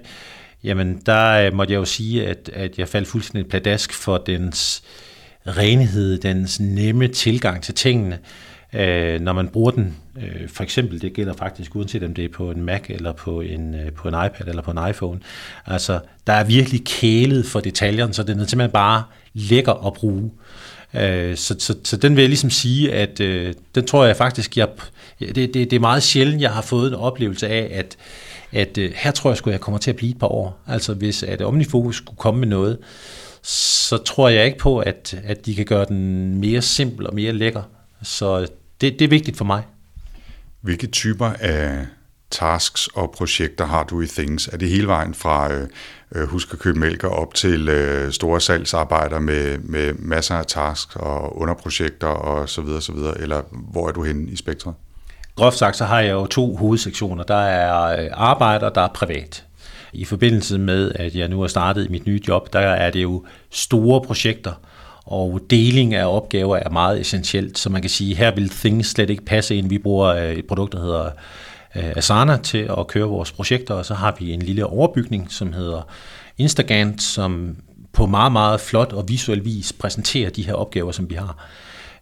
jamen der øh, måtte jeg jo sige, at, at jeg faldt fuldstændig pladask for dens renhed, dens nemme tilgang til tingene øh, når man bruger den, øh, for eksempel, det gælder faktisk uanset om det er på en Mac eller på en, øh, på en iPad eller på en iPhone, altså der er virkelig kælet for detaljerne, så den er simpelthen bare lækker at bruge. Øh, så, så, så den vil jeg ligesom sige, at øh, den tror jeg faktisk, jeg, det, det, det er meget sjældent, jeg har fået en oplevelse af, at, at øh, her tror jeg at jeg kommer til at blive et par år. Altså hvis at Omnifocus skulle komme med noget, så tror jeg ikke på, at, at de kan gøre den mere simpel og mere lækker. Så det, det er vigtigt for mig.
Hvilke typer af tasks og projekter har du i Things? Er det hele vejen fra øh, øh husk at købe mælk op til øh, store salgsarbejder med, med masser af tasks og underprojekter og så videre, så videre, eller hvor er du henne i spektret?
Groft sagt, så har jeg jo to hovedsektioner. Der er øh, arbejde, og der er privat. I forbindelse med, at jeg nu har startet i mit nye job, der er det jo store projekter, og deling af opgaver er meget essentielt, så man kan sige, her vil Things slet ikke passe ind. Vi bruger øh, et produkt, der hedder øh, Asana til at køre vores projekter, og så har vi en lille overbygning, som hedder Instagant, som på meget, meget flot og visuel vis præsenterer de her opgaver, som vi har.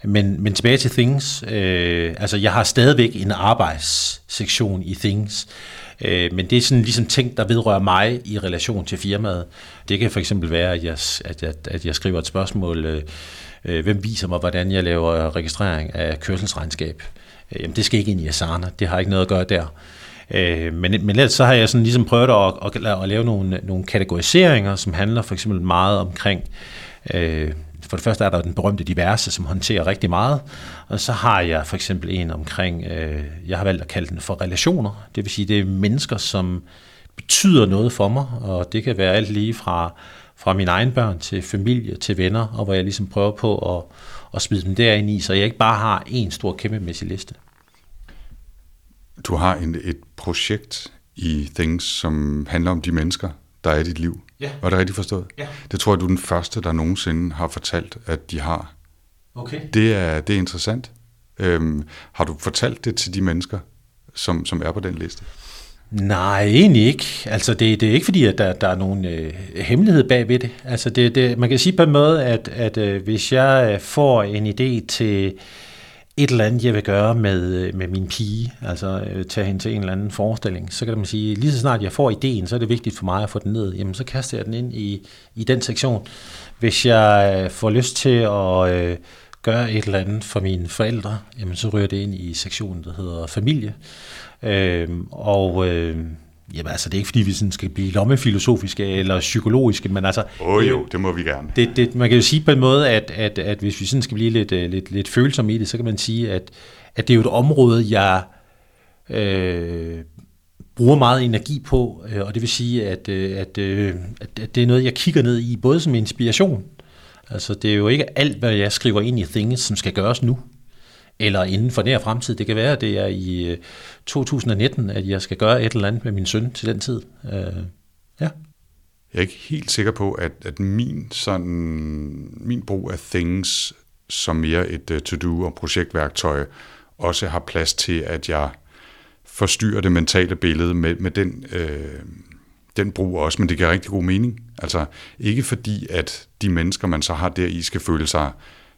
Men, men tilbage til Things. Øh, altså, jeg har stadigvæk en arbejdssektion i Things, Øh, men det er sådan ligesom ting, der vedrører mig i relation til firmaet. Det kan for eksempel være, at jeg, at jeg, at jeg skriver et spørgsmål, øh, øh, hvem viser mig, hvordan jeg laver registrering af kørselsregnskab. Øh, jamen, det skal ikke ind i Asana, det har ikke noget at gøre der. Øh, men, men ellers så har jeg sådan ligesom prøvet at, at, at lave nogle, nogle kategoriseringer, som handler for eksempel meget omkring øh, for det første er der den berømte diverse, som håndterer rigtig meget, og så har jeg for eksempel en omkring, øh, jeg har valgt at kalde den for relationer, det vil sige, det er mennesker, som betyder noget for mig, og det kan være alt lige fra, fra mine egne børn til familie til venner, og hvor jeg ligesom prøver på at, at smide dem derind i, så jeg ikke bare har en stor kæmpemæssig liste.
Du har en, et projekt i Things, som handler om de mennesker, der er i dit liv. Ja. Var det rigtigt forstået? Ja. Det tror jeg, du er den første, der nogensinde har fortalt, at de har.
Okay.
Det er, det er interessant. Øhm, har du fortalt det til de mennesker, som, som er på den liste?
Nej, egentlig ikke. Altså, det, det er ikke fordi, at der, der er nogen øh, hemmelighed bag ved det. Altså, det, det, man kan sige på en måde, at, at øh, hvis jeg øh, får en idé til et eller andet, jeg vil gøre med, øh, med min pige, altså øh, tage hende til en eller anden forestilling, så kan man sige, lige så snart jeg får ideen, så er det vigtigt for mig at få den ned, jamen så kaster jeg den ind i, i den sektion. Hvis jeg øh, får lyst til at øh, gøre et eller andet for mine forældre, jamen så ryger det ind i sektionen, der hedder familie. Øh, og øh, Jamen altså, det er ikke fordi, vi sådan skal blive lommefilosofiske eller psykologiske, men altså...
Åh oh, jo, det må vi gerne.
Det, det, man kan jo sige på en måde, at, at, at hvis vi sådan skal blive lidt, øh, lidt, lidt følsomme i det, så kan man sige, at, at det er jo et område, jeg øh, bruger meget energi på, øh, og det vil sige, at, øh, at, at det er noget, jeg kigger ned i, både som inspiration. Altså, det er jo ikke alt, hvad jeg skriver ind i Things, som skal gøres nu eller inden for nær fremtid. Det kan være, at det er i øh, 2019, at jeg skal gøre et eller andet med min søn til den tid. Øh, ja.
Jeg er ikke helt sikker på, at, at min, sådan, min brug af things som mere et uh, to-do og projektværktøj også har plads til, at jeg forstyrrer det mentale billede med, med den, øh, den brug også, men det giver rigtig god mening. Altså ikke fordi, at de mennesker, man så har der i, skal føle sig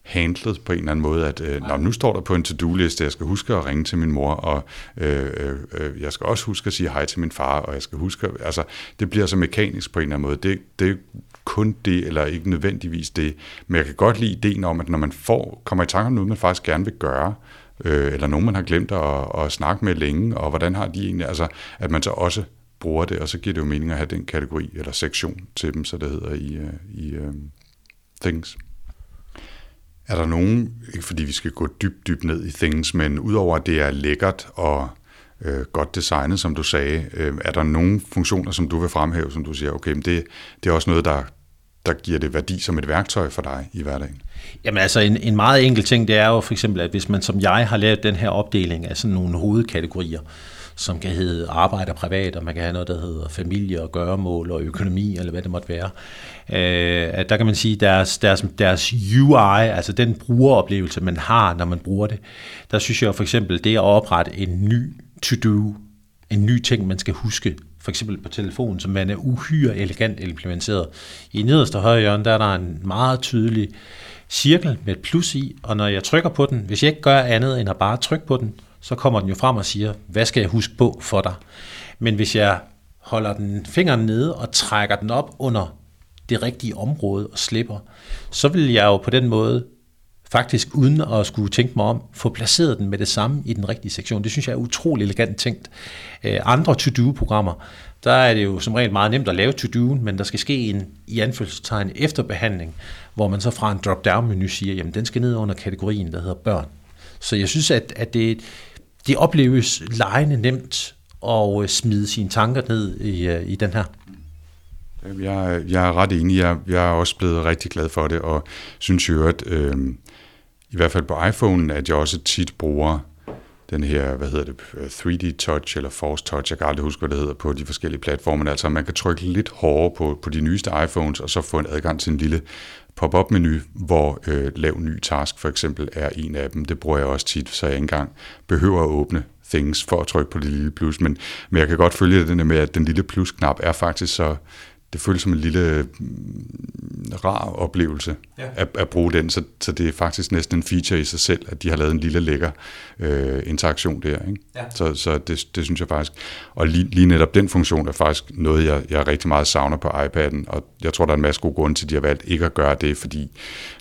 handlet på en eller anden måde, at øh, når nu står der på en to-do-liste, jeg skal huske at ringe til min mor, og øh, øh, øh jeg skal også huske at sige hej til min far, og jeg skal huske, altså det bliver så mekanisk på en eller anden måde. Det, det er kun det, eller ikke nødvendigvis det, men jeg kan godt lide ideen om, at når man får, kommer i tanke om noget, man faktisk gerne vil gøre, øh, eller nogen, man har glemt at, at snakke med længe, og hvordan har de egentlig, altså at man så også bruger det, og så giver det jo mening at have den kategori eller sektion til dem, så det hedder i, øh, i uh, Things. Er der nogen, ikke fordi vi skal gå dybt, dybt ned i things, men udover at det er lækkert og øh, godt designet, som du sagde, øh, er der nogle funktioner, som du vil fremhæve, som du siger, okay, men det, det er også noget, der, der giver det værdi som et værktøj for dig i hverdagen?
Jamen altså, en, en meget enkel ting, det er jo for eksempel, at hvis man som jeg har lavet den her opdeling af sådan nogle hovedkategorier, som kan hedde arbejde og privat, og man kan have noget, der hedder familie og gøremål og økonomi, eller hvad det måtte være. Øh, at der kan man sige, deres, deres, deres UI, altså den brugeroplevelse, man har, når man bruger det, der synes jeg for eksempel, det at oprette en ny to-do en ny ting, man skal huske, for eksempel på telefonen, som man er uhyre elegant implementeret. I nederste højre hjørne, der er der en meget tydelig cirkel med et plus i, og når jeg trykker på den, hvis jeg ikke gør andet end at bare trykke på den, så kommer den jo frem og siger, hvad skal jeg huske på for dig? Men hvis jeg holder den fingeren nede og trækker den op under det rigtige område og slipper, så vil jeg jo på den måde faktisk uden at skulle tænke mig om, få placeret den med det samme i den rigtige sektion. Det synes jeg er utrolig elegant tænkt. Øh, andre to-do-programmer, der er det jo som regel meget nemt at lave to-do'en, men der skal ske en, i anfølgelsestegn, efterbehandling, hvor man så fra en drop-down-menu siger, jamen den skal ned under kategorien, der hedder børn. Så jeg synes, at, at det, det opleves lejende nemt at øh, smide sine tanker ned i, øh, i den her.
Jeg, jeg er ret enig. Jeg, jeg er også blevet rigtig glad for det, og synes jo, at øh, i hvert fald på iPhone, at jeg også tit bruger den her, hvad hedder det, øh, 3D Touch eller Force Touch, jeg kan aldrig huske, hvad det hedder på de forskellige platforme. Altså man kan trykke lidt hårdere på, på de nyeste iPhones, og så få en adgang til en lille pop-up menu, hvor øh, lav ny task for eksempel er en af dem. Det bruger jeg også tit, så jeg ikke engang behøver at åbne things for at trykke på det lille plus. Men, men jeg kan godt følge det med, at den lille plus-knap er faktisk så det føles som en lille mm, rar oplevelse ja. at, at bruge den, så, så det er faktisk næsten en feature i sig selv, at de har lavet en lille lækker øh, interaktion der. Ikke? Ja. Så, så det, det synes jeg faktisk. Og lige, lige netop den funktion er faktisk noget, jeg, jeg rigtig meget savner på iPad'en, og jeg tror, der er en masse gode grunde til, at de har valgt ikke at gøre det, fordi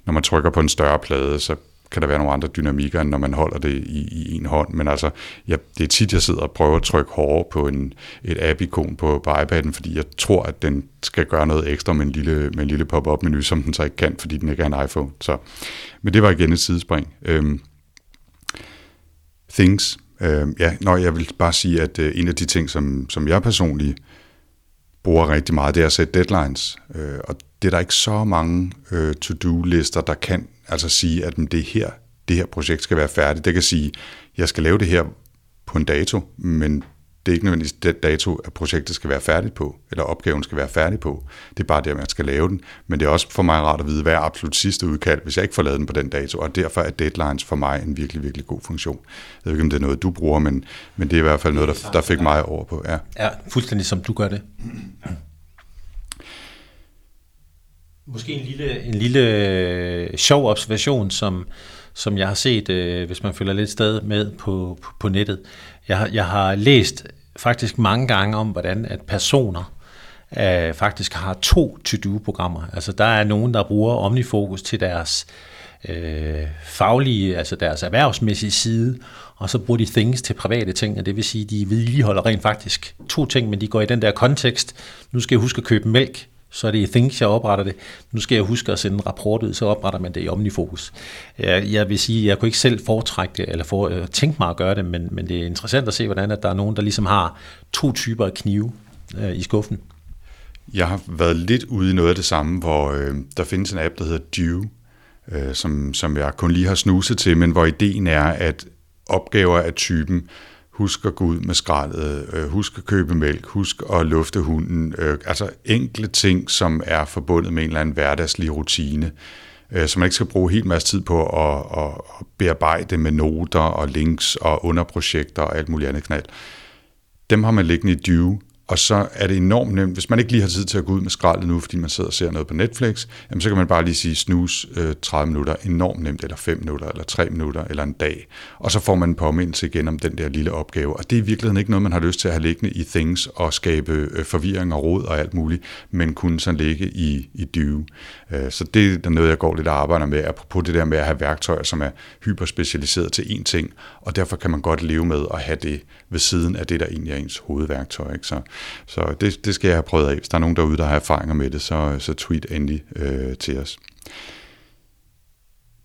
når man trykker på en større plade, så kan der være nogle andre dynamikker, end når man holder det i, i en hånd. Men altså, ja, det er tit, jeg sidder og prøver at trykke hårdere på en, et app-ikon på, på iPad'en, fordi jeg tror, at den skal gøre noget ekstra med en lille, med en lille pop-up-menu, som den så ikke kan, fordi den ikke er en iPhone. Så, men det var igen et sidespring. Øhm, things. Øhm, ja, når jeg vil bare sige, at øh, en af de ting, som, som jeg personligt bruger rigtig meget, det er at sætte deadlines. Øh, og det er der ikke så mange øh, to-do-lister, der kan altså sige, at det her, det her projekt skal være færdigt. Det kan sige, jeg skal lave det her på en dato, men det er ikke nødvendigvis den dato, at projektet skal være færdigt på, eller opgaven skal være færdig på. Det er bare det, at man skal lave den. Men det er også for mig rart at vide, hvad er absolut sidste udkald, hvis jeg ikke får lavet den på den dato. Og derfor er deadlines for mig en virkelig, virkelig god funktion. Jeg ved ikke, om det er noget, du bruger, men, men det er i hvert fald noget, der, der fik mig over på.
Ja. ja, fuldstændig som du gør det. Ja. Måske en lille, en lille øh, sjov observation, som, som jeg har set, øh, hvis man følger lidt sted med på, på, på nettet. Jeg har, jeg har læst faktisk mange gange om, hvordan at personer øh, faktisk har to to-do-programmer. Altså der er nogen, der bruger OmniFocus til deres øh, faglige, altså deres erhvervsmæssige side, og så bruger de things til private ting, og det vil sige, de vedligeholder rent faktisk to ting, men de går i den der kontekst, nu skal jeg huske at købe mælk, så er det i Things, jeg opretter det. Nu skal jeg huske at sende en rapport ud, så opretter man det i Omnifocus. Jeg, jeg vil sige, jeg kunne ikke selv foretrække det, eller for, øh, tænke mig at gøre det, men, men det er interessant at se, hvordan at der er nogen, der ligesom har to typer af knive øh, i skuffen.
Jeg har været lidt ude i noget af det samme, hvor øh, der findes en app, der hedder Dew, øh, som, som jeg kun lige har snuset til, men hvor ideen er, at opgaver af typen husk at gå ud med skraldet, øh, husk at købe mælk, husk at lufte hunden. Øh, altså enkle ting, som er forbundet med en eller anden hverdagslig rutine, øh, som man ikke skal bruge helt masse tid på at, at, at bearbejde med noter og links og underprojekter og alt muligt andet knald. Dem har man liggende i Due, og så er det enormt nemt, hvis man ikke lige har tid til at gå ud med skraldet nu, fordi man sidder og ser noget på Netflix, jamen så kan man bare lige sige snus øh, 30 minutter, enormt nemt, eller 5 minutter, eller 3 minutter, eller en dag. Og så får man en påmindelse igen om den der lille opgave. Og det er i virkeligheden ikke noget, man har lyst til at have liggende i Things og skabe øh, forvirring og råd og alt muligt, men kunne sådan ligge i, i dyve. Øh, så det er noget, jeg går lidt og arbejder med, apropos det der med at have værktøjer, som er hyperspecialiseret til én ting, og derfor kan man godt leve med at have det ved siden af det, der egentlig er ens hovedværktøj. Ikke? Så, så det, det skal jeg have prøvet af. Hvis der er nogen derude, der har erfaringer med det, så, så tweet endelig øh, til os.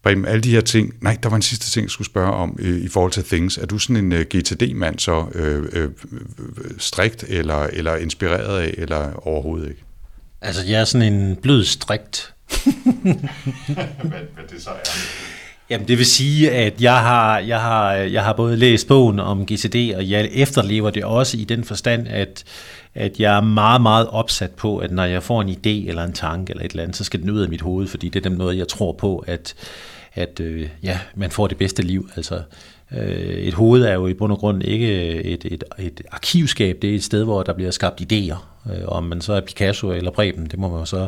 Brem, alle de her ting, nej, der var en sidste ting, jeg skulle spørge om øh, i forhold til Things. Er du sådan en øh, GTD-mand så øh, øh, strikt eller, eller inspireret af, eller overhovedet ikke?
Altså, jeg er sådan en blød strikt. [LAUGHS]
hvad, hvad det så er?
Jamen det vil sige, at jeg har, jeg har, jeg har både læst bogen om GCD, og jeg efterlever det også i den forstand, at, at jeg er meget, meget opsat på, at når jeg får en idé eller en tanke eller et eller andet, så skal den ud af mit hoved, fordi det er den noget, jeg tror på, at, at øh, ja, man får det bedste liv. Altså, Øh, et hoved er jo i bund og grund ikke et, et, et arkivskab, det er et sted, hvor der bliver skabt idéer. Øh, om man så er Picasso eller Breben, det må man så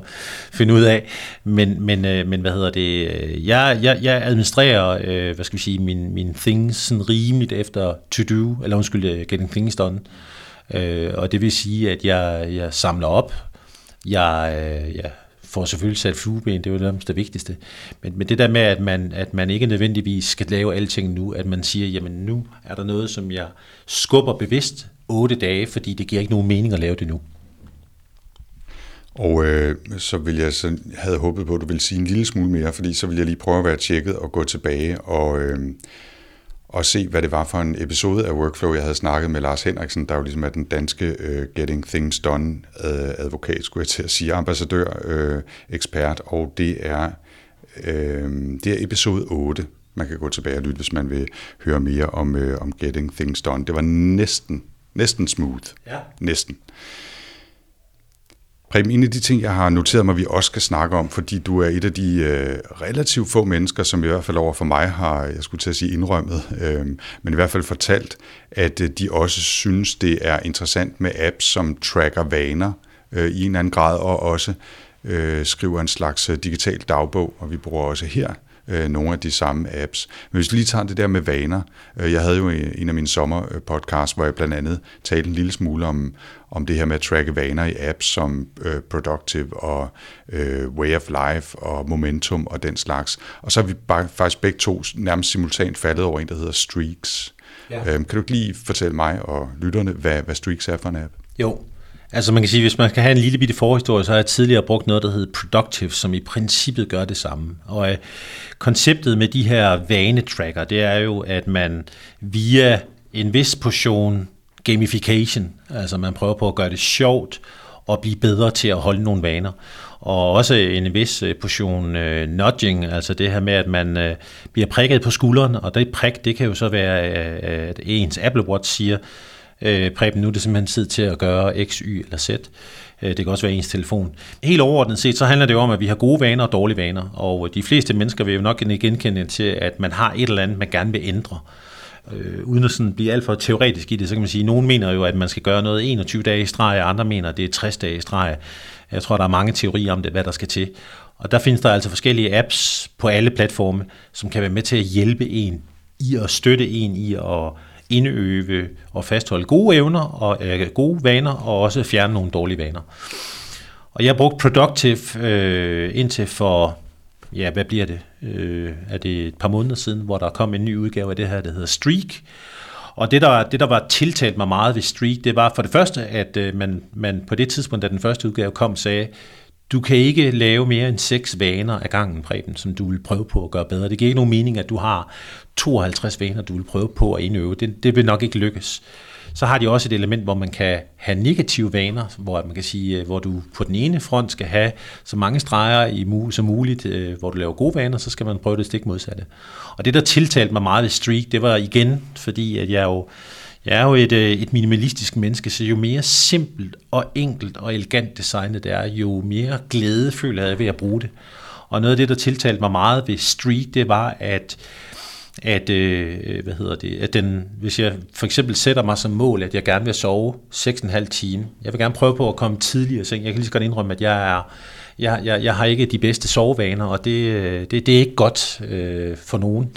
finde ud af. Men, men, øh, men hvad hedder det? Jeg, jeg, jeg administrerer, hvad skal vi sige, min, min things sådan rimeligt efter to do, eller undskyld, getting things done. Og det vil sige, at jeg, jeg samler op, jeg, jeg får selvfølgelig sat flueben, det er jo det, det vigtigste. Men, men det der med, at man, at man ikke nødvendigvis skal lave alting nu, at man siger, jamen nu er der noget, som jeg skubber bevidst otte dage, fordi det giver ikke nogen mening at lave det nu.
Og øh, så vil jeg så havde håbet på, at du ville sige en lille smule mere, fordi så vil jeg lige prøve at være tjekket og gå tilbage og, øh, og se, hvad det var for en episode af Workflow, jeg havde snakket med Lars Henriksen, der jo ligesom er den danske uh, Getting Things Done uh, advokat, skulle jeg til at sige, ambassadør, uh, ekspert, og det er, uh, det er episode 8. Man kan gå tilbage og lytte, hvis man vil høre mere om, uh, om Getting Things Done. Det var næsten, næsten smooth. Ja. Næsten. Preben, en af de ting, jeg har noteret mig, vi også skal snakke om, fordi du er et af de øh, relativt få mennesker, som i hvert fald over for mig har, jeg skulle til at sige indrømmet, øh, men i hvert fald fortalt, at øh, de også synes, det er interessant med apps, som tracker vaner øh, i en eller anden grad, og også øh, skriver en slags øh, digital dagbog, og vi bruger også her øh, nogle af de samme apps. Men hvis vi lige tager det der med vaner, øh, jeg havde jo en af mine sommerpodcasts, hvor jeg blandt andet talte en lille smule om, om det her med at tracke vaner i apps som øh, Productive og øh, Way of Life og Momentum og den slags. Og så er vi bare, faktisk begge to nærmest simultant faldet over en, der hedder Streaks. Ja. Øhm, kan du ikke lige fortælle mig og lytterne, hvad, hvad Streaks er for en app?
Jo, Altså man kan sige, hvis man skal have en lille bitte forhistorie, så har jeg tidligere brugt noget, der hedder Productive, som i princippet gør det samme. Og øh, konceptet med de her vanetracker, det er jo, at man via en vis portion gamification, altså man prøver på at gøre det sjovt og blive bedre til at holde nogle vaner. Og også en vis øh, portion øh, nudging, altså det her med, at man øh, bliver prikket på skulderen, og det prik, det kan jo så være, øh, øh, at ens Apple Watch siger, øh, Preben, nu er det simpelthen tid til at gøre X, Y eller Z. Øh, det kan også være ens telefon. Helt overordnet set, så handler det jo om, at vi har gode vaner og dårlige vaner, og de fleste mennesker vil jo nok genkende til, at man har et eller andet, man gerne vil ændre. Øh, Øh, uden at sådan blive alt for teoretisk i det, så kan man sige, at nogen mener jo, at man skal gøre noget 21 dage i streg, og andre mener, at det er 60 dage i streg. Jeg tror, der er mange teorier om det, hvad der skal til. Og der findes der altså forskellige apps på alle platforme, som kan være med til at hjælpe en i at støtte en i at indøve og fastholde gode evner og øh, gode vaner, og også fjerne nogle dårlige vaner. Og jeg har brugt Productive øh, indtil for, ja, hvad bliver det? Øh, er det et par måneder siden, hvor der kom en ny udgave af det her, der hedder Streak. Og det der, det, der var tiltalt mig meget ved Streak, det var for det første, at øh, man, man på det tidspunkt, da den første udgave kom, sagde, du kan ikke lave mere end seks vaner af gangen, Preben, som du vil prøve på at gøre bedre. Det giver ikke nogen mening, at du har 52 vaner, du vil prøve på at indøve. Det, det vil nok ikke lykkes. Så har de også et element, hvor man kan have negative vaner, hvor man kan sige, øh, hvor du på den ene front skal have så mange streger i som muligt, øh, hvor du laver gode vaner, så skal man prøve det stik modsatte. Og det, der tiltalte mig meget ved Streak, det var igen, fordi at jeg jo jeg er jo et, øh, et minimalistisk menneske, så jo mere simpelt og enkelt og elegant designet det er, jo mere glæde føler jeg ved at bruge det. Og noget af det, der tiltalte mig meget ved Street, det var, at at, øh, øh, hvad hedder det, at den, hvis jeg for eksempel sætter mig som mål, at jeg gerne vil sove 6,5 timer, jeg vil gerne prøve på at komme tidligere i seng. Jeg kan lige så godt indrømme, at jeg er, jeg, jeg, jeg har ikke de bedste sovevaner, og det, øh, det, det er ikke godt øh, for nogen.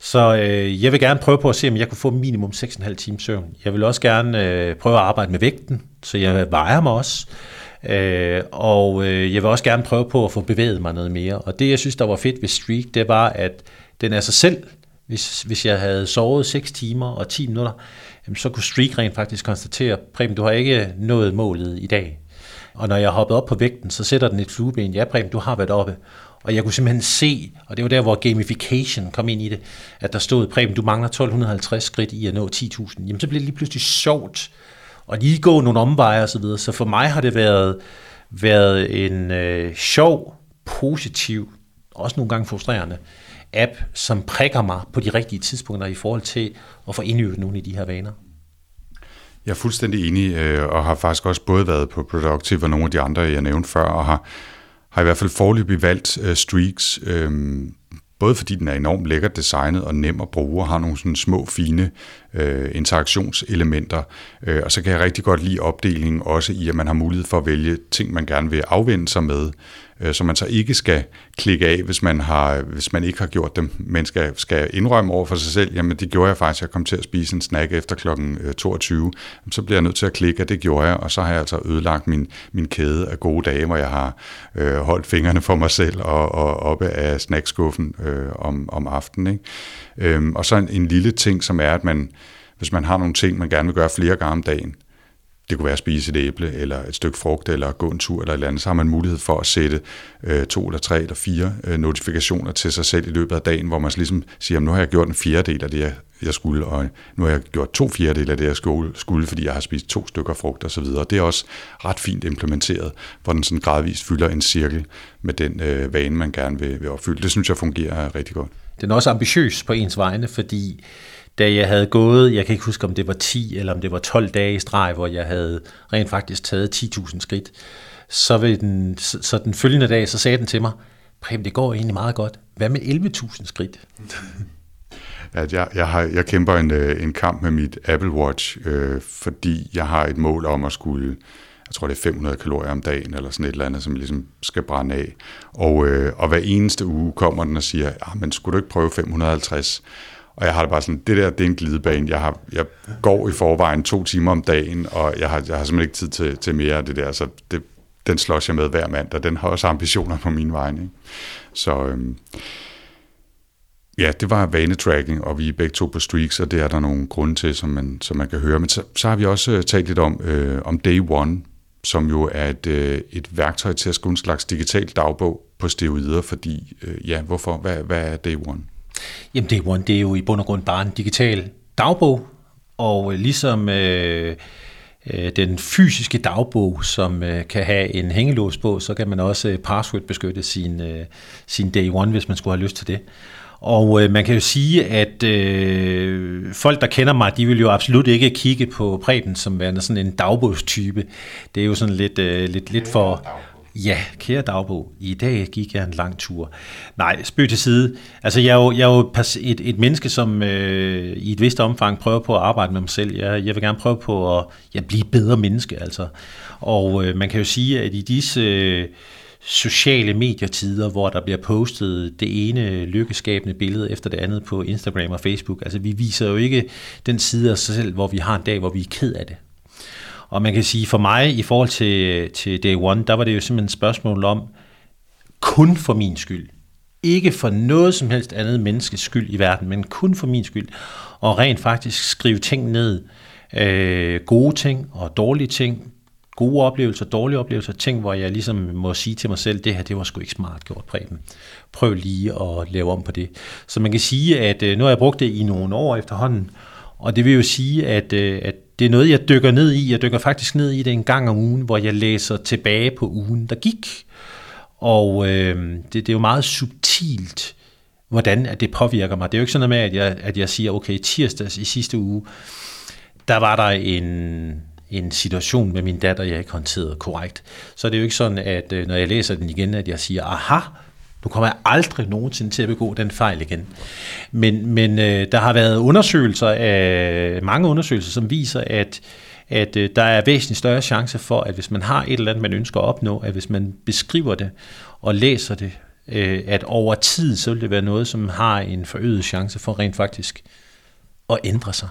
Så øh, jeg vil gerne prøve på at se, om jeg kunne få minimum 6,5 timer søvn. Jeg vil også gerne øh, prøve at arbejde med vægten, så jeg vejer mig også. Øh, og øh, jeg vil også gerne prøve på at få bevæget mig noget mere. Og det, jeg synes, der var fedt ved Streak, det var, at den er sig selv, hvis, hvis jeg havde sovet 6 timer og 10 minutter, jamen, så kunne Streak rent faktisk konstatere, Preben, du har ikke nået målet i dag. Og når jeg hoppede op på vægten, så sætter den et flueben. Ja, Preben, du har været oppe. Og jeg kunne simpelthen se, og det var der, hvor gamification kom ind i det, at der stod, Preben, du mangler 1250 skridt i at nå 10.000. Jamen, så blev det lige pludselig sjovt at lige gå nogle omveje og så videre. Så for mig har det været, været en øh, sjov, positiv, også nogle gange frustrerende app, som prikker mig på de rigtige tidspunkter i forhold til at få indøvet nogle af de her vaner.
Jeg er fuldstændig enig, øh, og har faktisk også både været på Productive og nogle af de andre, jeg nævnte før, og har har i hvert fald forløbig valgt øh, streaks, øh, både fordi den er enormt lækkert designet og nem at bruge, og har nogle sådan små, fine øh, interaktionselementer. Øh, og så kan jeg rigtig godt lide opdelingen også i, at man har mulighed for at vælge ting, man gerne vil afvende sig med, øh, så man så ikke skal klikke af, hvis man, har, hvis man ikke har gjort dem, men skal, skal indrømme over for sig selv, jamen det gjorde jeg faktisk, jeg kom til at spise en snack efter kl. 22, øh, så bliver jeg nødt til at klikke, at det gjorde jeg, og så har jeg altså ødelagt min, min kæde af gode dage, hvor jeg har øh, holdt fingrene for mig selv og, og oppe af snackskuffen øh, om, om aftenen. Ikke? Øhm, og så en, en lille ting, som er, at man, hvis man har nogle ting, man gerne vil gøre flere gange om dagen, det kunne være at spise et æble, eller et stykke frugt, eller gå en tur, eller et eller andet, så har man mulighed for at sætte øh, to eller tre eller fire øh, notifikationer til sig selv i løbet af dagen, hvor man så ligesom siger, nu har jeg gjort en fjerdedel af det, jeg, jeg skulle, og nu har jeg gjort to fjerdedel af det, jeg skulle, skulle, fordi jeg har spist to stykker frugt osv. Det er også ret fint implementeret, hvor den sådan gradvist fylder en cirkel med den øh, vane, man gerne vil, vil opfylde. Det synes jeg fungerer rigtig godt.
Den er også ambitiøs på ens vegne, fordi da jeg havde gået, jeg kan ikke huske, om det var 10 eller om det var 12 dage i streg, hvor jeg havde rent faktisk taget 10.000 skridt, så, ved den, så, så den følgende dag, så sagde den til mig, Preben, det går egentlig meget godt. Hvad med 11.000 skridt? [LAUGHS]
at jeg, jeg, har, jeg kæmper en, øh, en kamp med mit Apple Watch, øh, fordi jeg har et mål om at skulle, jeg tror det er 500 kalorier om dagen, eller sådan et eller andet, som jeg ligesom skal brænde af. Og, øh, og hver eneste uge kommer den og siger, ah, men skulle du ikke prøve 550? Og jeg har det bare sådan, det der, det er en glidebane. Jeg, har, jeg går i forvejen to timer om dagen, og jeg har, jeg har simpelthen ikke tid til, til mere af det der. Så det, den slås jeg med hver mand, og den har også ambitioner på min vej. Ikke? Så øhm, ja, det var vanetracking, og vi er begge to på streaks, og det er der nogle grunde til, som man, som man kan høre. Men så, så har vi også øh, talt lidt om, øh, om Day One, som jo er et, øh, et værktøj til at skrive en slags digital dagbog på steroider, fordi, øh, ja, hvorfor? Hvad, hvad er Day One?
Jamen Day One, det er jo i bund og grund bare en digital dagbog, og øh, ligesom øh, øh, den fysiske dagbog, som øh, kan have en hængelås på, så kan man også øh, password beskytte sin, øh, sin Day One, hvis man skulle have lyst til det. Og øh, man kan jo sige, at øh, folk, der kender mig, de vil jo absolut ikke kigge på Preben som værende sådan en dagbogstype. Det er jo sådan lidt, øh, lidt, lidt for... Ja, kære dagbog, i dag gik jeg en lang tur. Nej, spøg til side. Altså, jeg er jo, jeg er jo et, et menneske, som øh, i et vist omfang prøver på at arbejde med mig selv. Jeg, jeg vil gerne prøve på at ja, blive bedre menneske, altså. Og øh, man kan jo sige, at i disse... Øh, sociale medietider, hvor der bliver postet det ene lykkeskabende billede efter det andet på Instagram og Facebook. Altså vi viser jo ikke den side af os selv, hvor vi har en dag, hvor vi er ked af det. Og man kan sige, for mig i forhold til, til Day One, der var det jo simpelthen et spørgsmål om, kun for min skyld. Ikke for noget som helst andet menneskes skyld i verden, men kun for min skyld. Og rent faktisk skrive ting ned. Øh, gode ting og dårlige ting. Gode oplevelser, dårlige oplevelser. Ting, hvor jeg ligesom må sige til mig selv, det her, det var sgu ikke smart gjort, Preben. Prøv lige at lave om på det. Så man kan sige, at øh, nu har jeg brugt det i nogle år efterhånden, og det vil jo sige, at, øh, at det er noget, jeg dykker ned i. Jeg dykker faktisk ned i det en gang om ugen, hvor jeg læser tilbage på ugen, der gik. Og øh, det, det er jo meget subtilt, hvordan at det påvirker mig. Det er jo ikke sådan noget med, at jeg, at jeg siger, okay, tirsdags i sidste uge, der var der en, en situation med min datter, jeg ikke håndterede korrekt. Så det er jo ikke sådan, at øh, når jeg læser den igen, at jeg siger, aha, nu kommer jeg aldrig nogensinde til at begå den fejl igen. Men, men øh, der har været undersøgelser, af, mange undersøgelser, som viser, at, at øh, der er væsentligt større chance for, at hvis man har et eller andet, man ønsker at opnå, at hvis man beskriver det og læser det, øh, at over tid, så vil det være noget, som har en forøget chance for rent faktisk at ændre sig.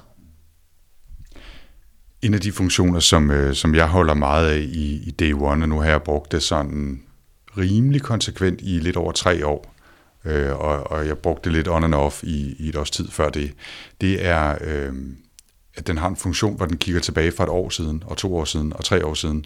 En af de funktioner, som, øh, som jeg holder meget af i, i Day One, og nu har jeg brugt det sådan rimelig konsekvent i lidt over tre år, øh, og, og jeg brugte det lidt on and off i, i et års tid før det, det er, øh, at den har en funktion, hvor den kigger tilbage fra et år siden, og to år siden, og tre år siden.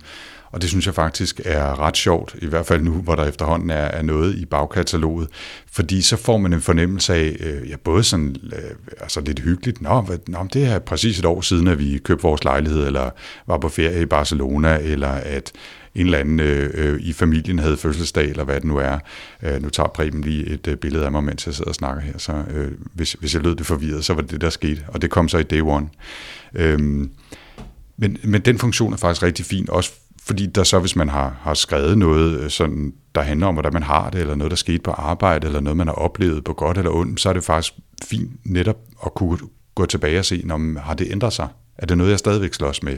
Og det synes jeg faktisk er ret sjovt, i hvert fald nu, hvor der efterhånden er, er noget i bagkataloget. Fordi så får man en fornemmelse af, øh, ja, både sådan øh, altså lidt hyggeligt, nå, hvad, nå, det er præcis et år siden, at vi købte vores lejlighed, eller var på ferie i Barcelona, eller at en eller anden øh, øh, i familien havde fødselsdag, eller hvad det nu er. Øh, nu tager Preben lige et øh, billede af mig, mens jeg sidder og snakker her, så øh, hvis, hvis jeg lød det forvirret, så var det det, der skete, og det kom så i day one. Øh, men, men den funktion er faktisk rigtig fin, også fordi der så, hvis man har, har skrevet noget, øh, sådan, der handler om, hvordan man har det, eller noget, der skete på arbejde, eller noget, man har oplevet på godt eller ondt, så er det faktisk fint netop at kunne gå tilbage og se, om har det ændret sig? Er det noget, jeg stadigvæk slås med?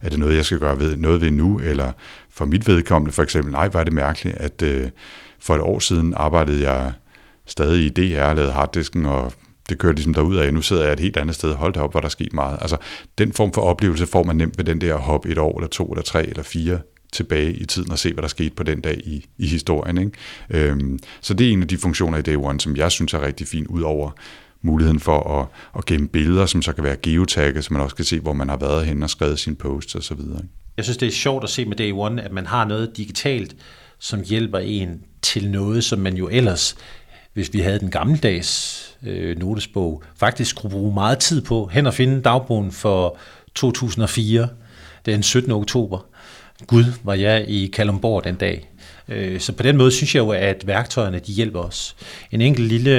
Er det noget, jeg skal gøre ved, noget ved nu? Eller for mit vedkommende for eksempel, nej, var det mærkeligt, at øh, for et år siden arbejdede jeg stadig i DR lavede harddisken, og det kører ligesom derud af. Nu sidder jeg et helt andet sted. Hold da op, hvor der er sket meget. Altså, den form for oplevelse får man nemt ved den der hop et år, eller to, eller tre, eller fire tilbage i tiden og se, hvad der skete på den dag i, i historien. Ikke? Øhm, så det er en af de funktioner i Day One, som jeg synes er rigtig fin, ud over muligheden for at, at gemme billeder, som så kan være geotagget, så man også kan se, hvor man har været hen og skrevet sine posts osv.
Jeg synes, det er sjovt at se med Day One, at man har noget digitalt, som hjælper en til noget, som man jo ellers, hvis vi havde den gammeldags øh, notesbog, faktisk skulle bruge meget tid på, hen og finde dagbogen for 2004, den 17. oktober. Gud, var jeg i Kalumborg den dag. Øh, så på den måde synes jeg jo, at værktøjerne de hjælper os. En enkelt lille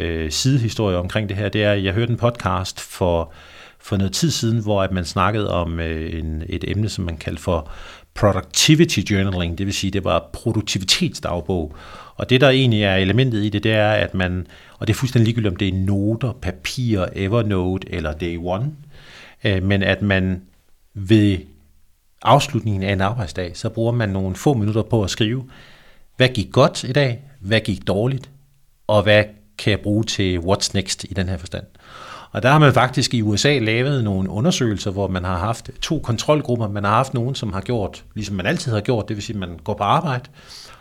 øh, sidehistorie omkring det her, det er, at jeg hørte en podcast for, for noget tid siden, hvor at man snakkede om øh, en, et emne, som man kaldte for productivity journaling, det vil sige, det var produktivitetsdagbog. Og det, der egentlig er elementet i det, det er, at man, og det er fuldstændig ligegyldigt, om det er noter, papir, Evernote eller Day One, øh, men at man ved afslutningen af en arbejdsdag, så bruger man nogle få minutter på at skrive, hvad gik godt i dag, hvad gik dårligt, og hvad kan jeg bruge til what's next i den her forstand. Og der har man faktisk i USA lavet nogle undersøgelser, hvor man har haft to kontrolgrupper. Man har haft nogen, som har gjort, ligesom man altid har gjort, det vil sige, at man går på arbejde,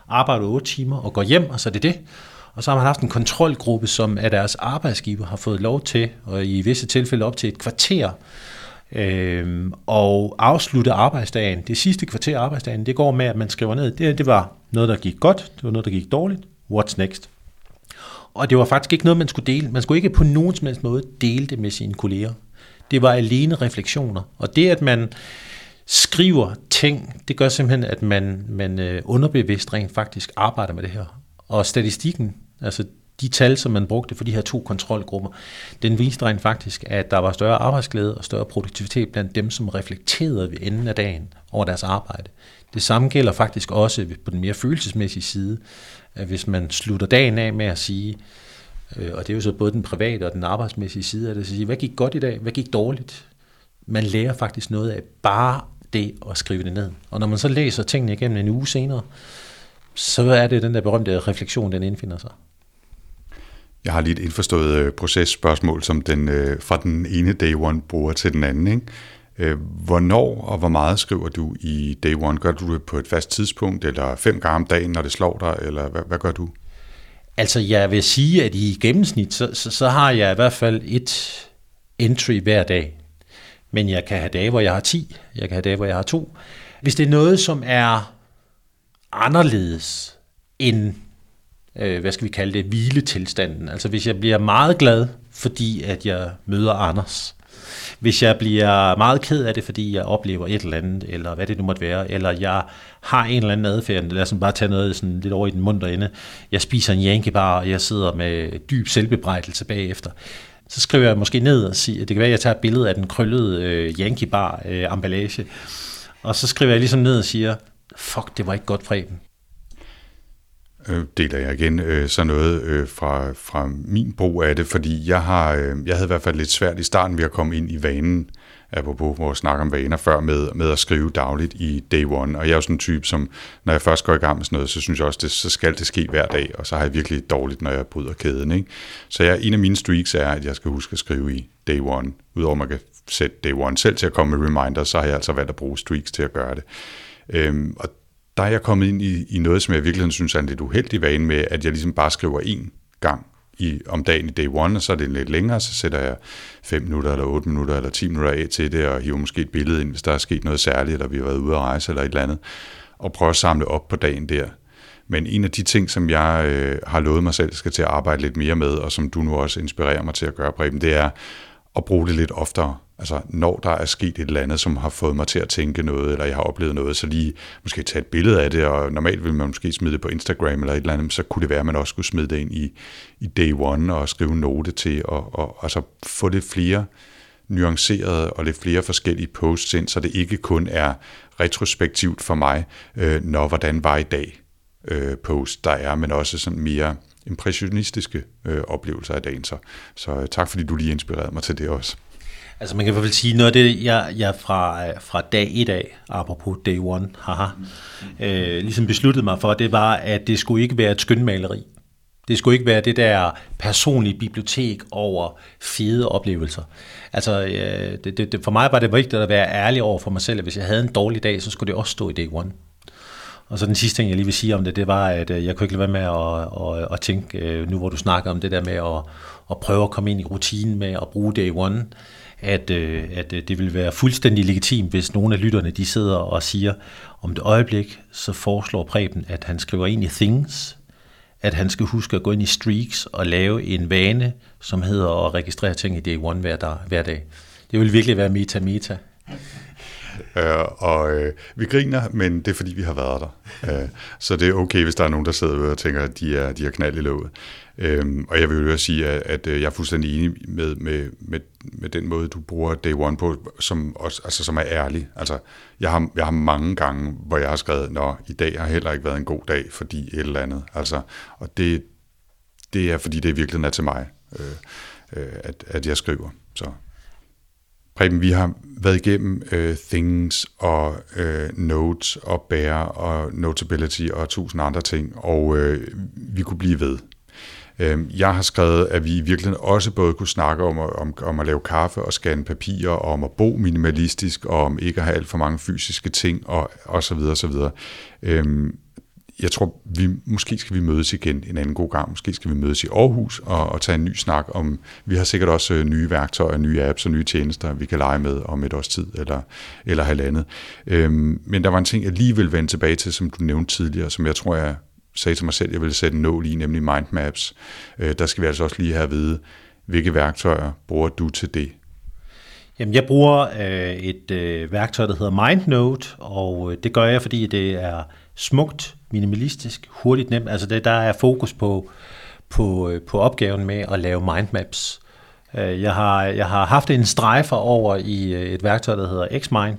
arbejder 8 timer og går hjem, og så er det det. Og så har man haft en kontrolgruppe, som af deres arbejdsgiver har fået lov til, og i visse tilfælde op til et kvarter, Øhm, og afslutte arbejdsdagen. Det sidste kvarter af arbejdsdagen, det går med, at man skriver ned, det, det var noget, der gik godt, det var noget, der gik dårligt, what's next? Og det var faktisk ikke noget, man skulle dele. Man skulle ikke på nogen som helst måde dele det med sine kolleger. Det var alene refleksioner. Og det, at man skriver ting, det gør simpelthen, at man, man øh, underbevidst rent faktisk arbejder med det her. Og statistikken, altså de tal, som man brugte for de her to kontrolgrupper, den viste rent faktisk, at der var større arbejdsglæde og større produktivitet blandt dem, som reflekterede ved enden af dagen over deres arbejde. Det samme gælder faktisk også på den mere følelsesmæssige side, at hvis man slutter dagen af med at sige, øh, og det er jo så både den private og den arbejdsmæssige side af det, at sige, hvad gik godt i dag, hvad gik dårligt? Man lærer faktisk noget af bare det at skrive det ned. Og når man så læser tingene igennem en uge senere, så er det den der berømte refleksion, den indfinder sig.
Jeg har lige et indforstået øh, processpørgsmål, som den, øh, fra den ene day one bruger til den anden. Ikke? Øh, hvornår og hvor meget skriver du i day one? Gør du det på et fast tidspunkt, eller fem gange om dagen, når det slår dig, eller hvad, hvad gør du?
Altså, jeg vil sige, at i gennemsnit, så, så, så har jeg i hvert fald et entry hver dag. Men jeg kan have dage, hvor jeg har 10, jeg kan have dage, hvor jeg har to. Hvis det er noget, som er anderledes end, øh, hvad skal vi kalde det, hviletilstanden. Altså hvis jeg bliver meget glad, fordi at jeg møder Anders, hvis jeg bliver meget ked af det, fordi jeg oplever et eller andet, eller hvad det nu måtte være, eller jeg har en eller anden adfærd, lad os bare tage noget sådan lidt over i den mundre ende, jeg spiser en jankebar, og jeg sidder med dyb selvbebrejdelse bagefter, så skriver jeg måske ned og siger, det kan være, at jeg tager et billede af den krøllede øh, Yankee-bar øh, emballage, og så skriver jeg ligesom ned og siger, fuck, det var ikke godt, Preben
øh, deler jeg igen øh, så noget øh, fra, fra min brug af det, fordi jeg har øh, jeg havde i hvert fald lidt svært i starten ved at komme ind i vanen, apropos vores snak om vaner før, med, med at skrive dagligt i day one. Og jeg er jo sådan en type, som når jeg først går i gang med sådan noget, så synes jeg også, det, så skal det ske hver dag, og så har jeg virkelig dårligt, når jeg bryder kæden. Ikke? Så jeg, en af mine streaks er, at jeg skal huske at skrive i day one. Udover at man kan sætte day one selv til at komme med reminders, så har jeg altså valgt at bruge streaks til at gøre det. Øhm, og der er jeg kommet ind i, i noget, som jeg virkelig synes er en lidt uheldig vane med, at jeg ligesom bare skriver én gang i, om dagen i day one, og så er det lidt længere, så sætter jeg 5 minutter, eller 8 minutter, eller 10 minutter af til det, og hiver måske et billede ind, hvis der er sket noget særligt, eller vi har været ude at rejse, eller et eller andet, og prøver at samle op på dagen der. Men en af de ting, som jeg øh, har lovet mig selv skal til at arbejde lidt mere med, og som du nu også inspirerer mig til at gøre, Preben, det er at bruge det lidt oftere. Altså, når der er sket et eller andet, som har fået mig til at tænke noget, eller jeg har oplevet noget, så lige måske tage et billede af det, og normalt vil man måske smide det på Instagram eller et eller andet, så kunne det være, at man også skulle smide det ind i, i day one og skrive en note til, og, og altså få lidt flere nuancerede og lidt flere forskellige posts ind, så det ikke kun er retrospektivt for mig, øh, når hvordan var i dag øh, post der er, men også sådan mere impressionistiske øh, oplevelser af dagen. Så, så øh, tak fordi du lige inspirerede mig til det også.
Altså man kan i hvert fald sige, noget af det, jeg, jeg fra, øh, fra dag i dag, apropos day one, haha, øh, ligesom besluttede mig for, det var, at det skulle ikke være et skønmaleri. Det skulle ikke være det der personlige bibliotek over fede oplevelser. Altså, øh, det, det, for mig var det vigtigt at være ærlig over for mig selv, at hvis jeg havde en dårlig dag, så skulle det også stå i day one. Og så den sidste ting, jeg lige vil sige om det, det var, at øh, jeg kunne ikke lade være med at, at, at tænke, øh, nu hvor du snakker om det der med at, at prøve at komme ind i rutinen med at bruge day one, at, øh, at øh, det vil være fuldstændig legitimt, hvis nogle af lytterne de sidder og siger, om et øjeblik, så foreslår Preben, at han skriver ind i Things, at han skal huske at gå ind i Streaks og lave en vane, som hedder at registrere ting i day one hver dag. Hver dag. Det vil virkelig være meta-meta.
Øh, og øh, vi griner, men det er fordi, vi har været der. øh, så det er okay, hvis der er nogen, der sidder og tænker, at de er, de er knald i låget. Øh, og jeg vil jo sige, at, at øh, jeg er fuldstændig enig med, med, med, med den måde, du bruger Day One på, som, også, altså, som er ærlig. Altså, jeg har, jeg har mange gange, hvor jeg har skrevet, at i dag har heller ikke været en god dag, fordi et eller andet. Altså, og det, det er, fordi det i virkeligheden er til mig, øh, øh, at, at jeg skriver. Så Preben, vi har været igennem øh, Things og øh, Notes og Bear og Notability og tusind andre ting, og øh, vi kunne blive ved. Øhm, jeg har skrevet, at vi i virkeligheden også både kunne snakke om, om, om at lave kaffe og scanne papirer, og om at bo minimalistisk, og om ikke at have alt for mange fysiske ting, og, og så videre, så videre. Uh, jeg tror, vi måske skal vi mødes igen en anden god gang. Måske skal vi mødes i Aarhus og, og tage en ny snak om, vi har sikkert også øh, nye værktøjer, nye apps og nye tjenester, vi kan lege med om et års tid eller, eller halvandet. Øhm, men der var en ting, jeg lige vil vende tilbage til, som du nævnte tidligere, som jeg tror, jeg sagde til mig selv, jeg ville sætte en nål i, nemlig mindmaps. Øh, der skal vi altså også lige have at vide, hvilke værktøjer bruger du til det?
Jamen, jeg bruger øh, et øh, værktøj, der hedder MindNote, og øh, det gør jeg, fordi det er smukt, minimalistisk, hurtigt, nemt. Altså det, der er fokus på, på, øh, på opgaven med at lave mindmaps. Øh, jeg har, jeg har haft en strejfer over i øh, et værktøj, der hedder Xmind,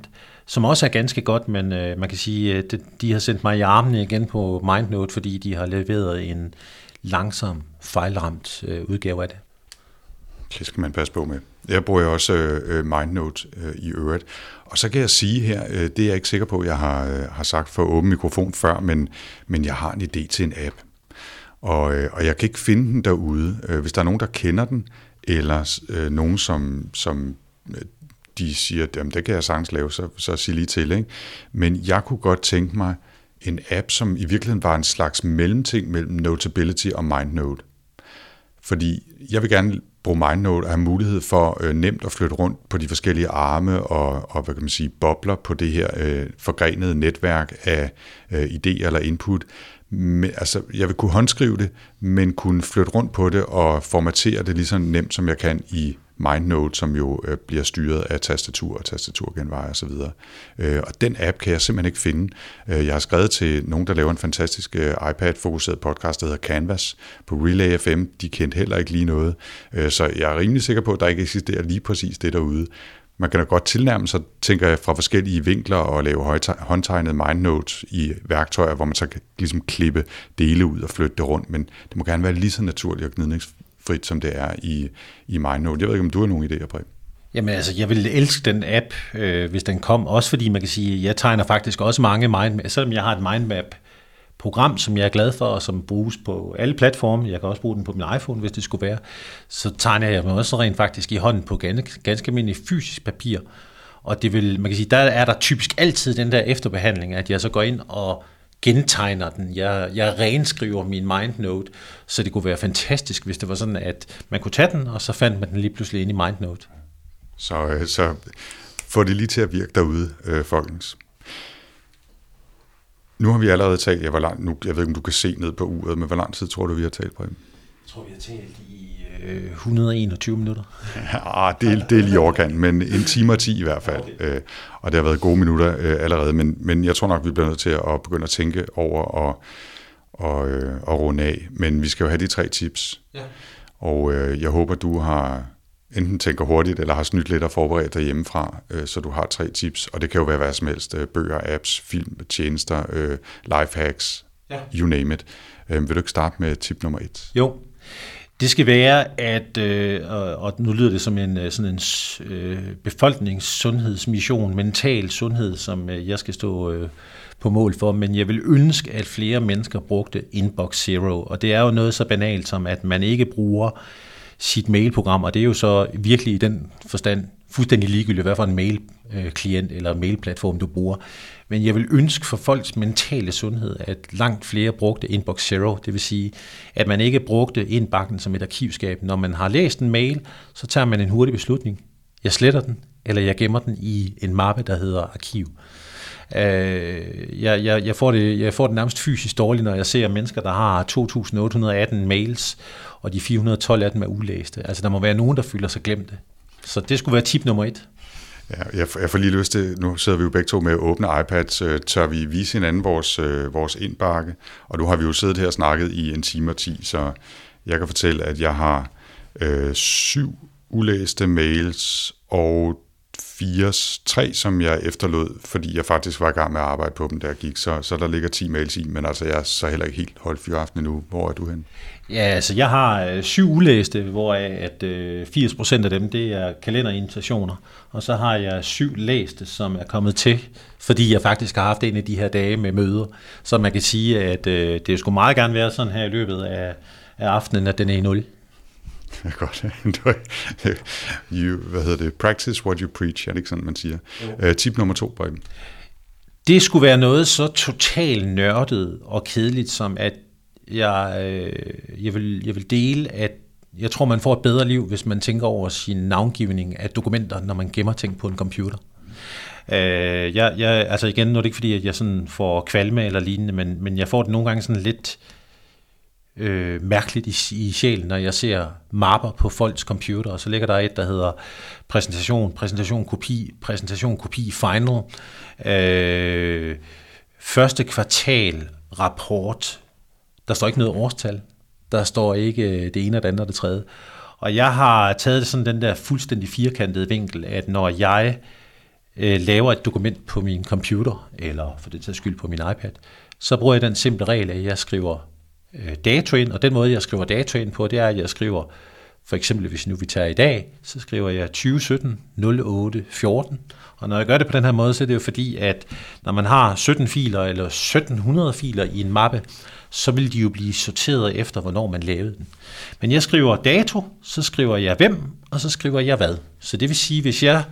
som også er ganske godt, men øh, man kan sige, øh, at de har sendt mig i armene igen på MindNote, fordi de har leveret en langsom, fejlramt øh, udgave af det.
Det skal man passe på med. Jeg bruger også øh, MindNote øh, i øvrigt. Og så kan jeg sige her, øh, det er jeg ikke sikker på, jeg har, øh, har sagt for åben mikrofon før, men, men jeg har en idé til en app. Og, øh, og jeg kan ikke finde den derude. Hvis der er nogen, der kender den, eller øh, nogen, som, som øh, de siger, at det kan jeg sagtens lave, så, så sig lige til. Ikke? Men jeg kunne godt tænke mig en app, som i virkeligheden var en slags mellemting mellem Notability og MindNote. Fordi jeg vil gerne bruge MindNote og have mulighed for øh, nemt at flytte rundt på de forskellige arme og, og hvad kan man sige, bobler på det her øh, forgrenede netværk af øh, idéer eller input. Men, altså, jeg vil kunne håndskrive det, men kunne flytte rundt på det og formatere det lige så nemt, som jeg kan i MindNote, som jo øh, bliver styret af tastatur og tastaturgenveje osv. Øh, og den app kan jeg simpelthen ikke finde. Øh, jeg har skrevet til nogen, der laver en fantastisk øh, iPad-fokuseret podcast, der hedder Canvas på Relay FM. De kendte heller ikke lige noget. Øh, så jeg er rimelig sikker på, at der ikke eksisterer lige præcis det derude. Man kan da godt tilnærme sig, tænker jeg, fra forskellige vinkler og lave håndtegnede mindnotes i værktøjer, hvor man så kan ligesom klippe dele ud og flytte det rundt, men det må gerne være lige så naturligt og frit, som det er i, i MindNote. Jeg ved ikke, om du har nogle idéer, Preben?
Jamen altså, jeg ville elske den app, øh, hvis den kom, også fordi man kan sige, at jeg tegner faktisk også mange mindmap, selvom jeg har et mindmap program, som jeg er glad for, og som bruges på alle platforme, jeg kan også bruge den på min iPhone, hvis det skulle være, så tegner jeg mig også rent faktisk i hånden på ganske, ganske almindelig fysisk papir. Og det vil, man kan sige, der er der typisk altid den der efterbehandling, at jeg så går ind og gentegner den. Jeg, jeg renskriver min mindnote, så det kunne være fantastisk, hvis det var sådan, at man kunne tage den, og så fandt man den lige pludselig ind i mindnote.
Så, øh, så få det lige til at virke derude, øh, folkens. Nu har vi allerede talt, jeg, hvor lang, nu, jeg ved ikke, om du kan se ned på uret, men hvor lang tid tror du, vi har talt, på? Jeg
tror, vi har talt i 121 minutter.
Ja, det, er, det er lige overkant, men en time og 10 i hvert fald. Okay. Øh, og det har været gode minutter øh, allerede, men, men jeg tror nok, vi bliver nødt til at begynde at tænke over og, og, øh, og runde af. Men vi skal jo have de tre tips. Ja. Og øh, jeg håber, du har enten tænker hurtigt, eller har snydt lidt og forberedt dig hjemmefra, øh, så du har tre tips, og det kan jo være hvad som helst, øh, bøger, apps, film, tjenester, øh, life hacks, ja. you name it. Øh, vil du ikke starte med tip nummer et?
Jo, det skal være, at, øh, og nu lyder det som en øh, sådan en øh, befolkningssundhedsmission, mental sundhed, som øh, jeg skal stå øh, på mål for, men jeg vil ønske, at flere mennesker brugte Inbox Zero, og det er jo noget så banalt som, at man ikke bruger sit mailprogram, og det er jo så virkelig i den forstand fuldstændig ligegyldigt, hvad for en mail Øh, klient eller mailplatform du bruger. Men jeg vil ønske for folks mentale sundhed, at langt flere brugte Inbox Zero, det vil sige, at man ikke brugte indbakken som et arkivskab. Når man har læst en mail, så tager man en hurtig beslutning. Jeg sletter den, eller jeg gemmer den i en mappe, der hedder arkiv. Øh, jeg, jeg, jeg, får det, jeg får det nærmest fysisk dårligt, når jeg ser mennesker, der har 2.818 mails, og de 412 af dem er ulæste. Altså der må være nogen, der føler sig glemte. Så det skulle være tip nummer et.
Ja, jeg, jeg får lige lyst til, nu sidder vi jo begge to med åbne iPads, øh, tør vi vise hinanden vores, øh, vores indbakke? Og nu har vi jo siddet her og snakket i en time og ti, så jeg kan fortælle, at jeg har øh, syv ulæste mails og fire, tre, som jeg efterlod, fordi jeg faktisk var i gang med at arbejde på dem, der gik. Så, så der ligger 10 mails i, men altså jeg er så heller ikke helt holdt fyraften endnu. Hvor er du hen?
Ja, altså jeg har øh, syv ulæste, hvor at øh, 80% af dem, det er kalenderinvitationer. Og så har jeg syv læste, som er kommet til, fordi jeg faktisk har haft en af de her dage med møder. Så man kan sige, at øh, det skulle meget gerne være sådan her i løbet af, af aftenen, at den er i 0. [LAUGHS]
Ja, godt. [LAUGHS] you, hvad hedder det? Practice what you preach, er det ikke sådan, man siger? Uh, tip nummer to, Brøben.
Det skulle være noget så totalt nørdet og kedeligt, som at jeg, øh, jeg, vil, jeg vil dele, at jeg tror, man får et bedre liv, hvis man tænker over sin navngivning af dokumenter, når man gemmer ting på en computer. Øh, jeg, jeg, altså igen, nu er det ikke fordi, at jeg sådan får kvalme eller lignende, men, men jeg får det nogle gange sådan lidt øh, øh, mærkeligt i, i sjælen, når jeg ser mapper på folks computer, og så ligger der et, der hedder præsentation, præsentation, kopi, præsentation, kopi, final, øh, første kvartal, rapport, der står ikke noget årstal, der står ikke øh, det ene, det andet og det tredje. Og jeg har taget sådan den der fuldstændig firkantede vinkel, at når jeg øh, laver et dokument på min computer, eller for det tager skyld på min iPad, så bruger jeg den simple regel, at jeg skriver øh, dato ind, og den måde, jeg skriver dato ind på, det er, at jeg skriver, for eksempel hvis nu vi tager i dag, så skriver jeg 2017 08 14, og når jeg gør det på den her måde, så er det jo fordi, at når man har 17 filer eller 1700 filer i en mappe, så vil de jo blive sorteret efter, hvornår man lavede den. Men jeg skriver dato, så skriver jeg hvem, og så skriver jeg hvad. Så det vil sige, hvis jeg,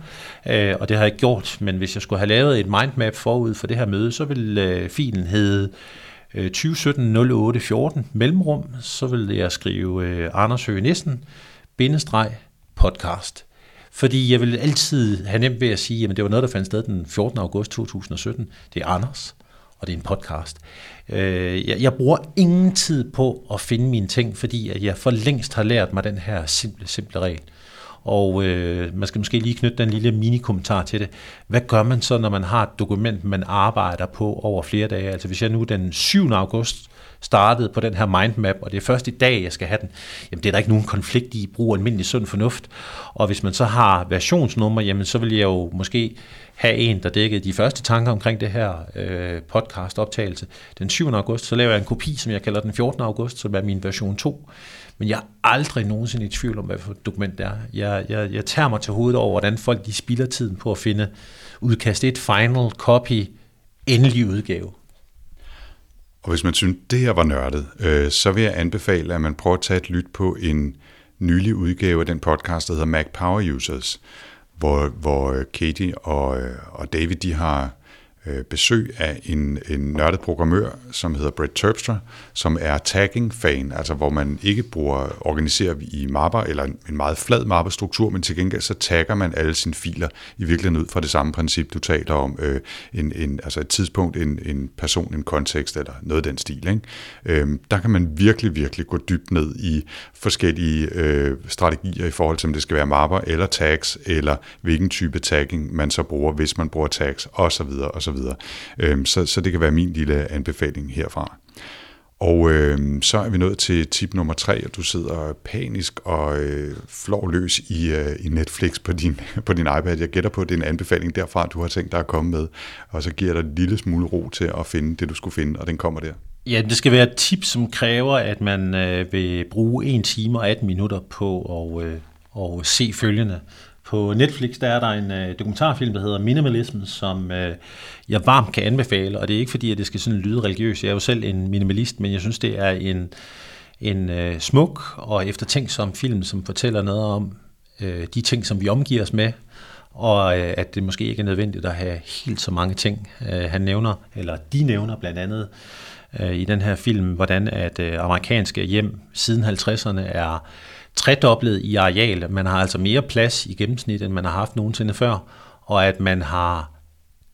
øh, og det har jeg ikke gjort, men hvis jeg skulle have lavet et mindmap forud for det her møde, så vil øh, filen hedde 2017 08 14 mellemrum, så vil jeg skrive øh, Anders Høgh Nissen, bindestreg, podcast. Fordi jeg vil altid have nemt ved at sige, at det var noget, der fandt sted den 14. august 2017. Det er Anders, og det er en podcast. Øh, jeg, jeg bruger ingen tid på at finde mine ting, fordi at jeg for længst har lært mig den her simple, simple regel. Og øh, man skal måske lige knytte den lille mini-kommentar til det. Hvad gør man så, når man har et dokument, man arbejder på over flere dage? Altså hvis jeg nu den 7. august startede på den her mindmap, og det er først i dag, jeg skal have den, jamen det er der ikke nogen konflikt i, brug almindelig sund fornuft. Og hvis man så har versionsnummer, jamen så vil jeg jo måske have en, der dækkede de første tanker omkring det her øh, podcast-optagelse den 7. august. Så laver jeg en kopi, som jeg kalder den 14. august, som er min version 2. Men jeg er aldrig nogensinde i tvivl om, hvad for et dokument det er. Jeg, jeg, jeg tager mig til hovedet over, hvordan folk de spilder tiden på at finde udkast et, final, copy, endelig udgave.
Og hvis man synes, det her var nørdet, øh, så vil jeg anbefale, at man prøver at tage et lyt på en nylig udgave af den podcast, der hedder Mac Power Users, hvor, hvor øh, Katie og, øh, og David de har øh, besøg af en, en nørdet programmør, som hedder Brett Terpstra, som er tagging-fan, altså hvor man ikke bruger organiserer i mapper eller en meget flad mappestruktur, men til gengæld så tagger man alle sine filer i virkeligheden ud fra det samme princip, du taler om, øh, en, en, altså et tidspunkt, en, en person, en kontekst eller noget af den stil. Ikke? Øh, der kan man virkelig, virkelig gå dybt ned i forskellige øh, strategier i forhold til, om det skal være mapper eller tags, eller hvilken type tagging man så bruger, hvis man bruger tags osv. osv. Så, videre. Øhm, så, så det kan være min lille anbefaling herfra. Og øh, så er vi nået til tip nummer tre, og du sidder panisk og øh, flår løs i, øh, i Netflix på din, [LAUGHS] på din iPad. Jeg gætter på, at det er en anbefaling derfra, du har tænkt dig at komme med, og så giver dig en lille smule ro til at finde det, du skulle finde, og den kommer der.
Ja, det skal være et tip, som kræver, at man øh, vil bruge 1 time og 18 minutter på at øh, og se følgende. På Netflix der er der en øh, dokumentarfilm, der hedder Minimalism, som øh, jeg varmt kan anbefale, og det er ikke fordi, at det skal sådan lyde religiøst. Jeg er jo selv en minimalist, men jeg synes, det er en, en øh, smuk og eftertænksom film, som fortæller noget om øh, de ting, som vi omgiver os med, og øh, at det måske ikke er nødvendigt at have helt så mange ting. Øh, han nævner, eller de nævner blandt andet øh, i den her film, hvordan at øh, amerikanske hjem siden 50'erne er tredoblet i areal. Man har altså mere plads i gennemsnit, end man har haft nogensinde før, og at man har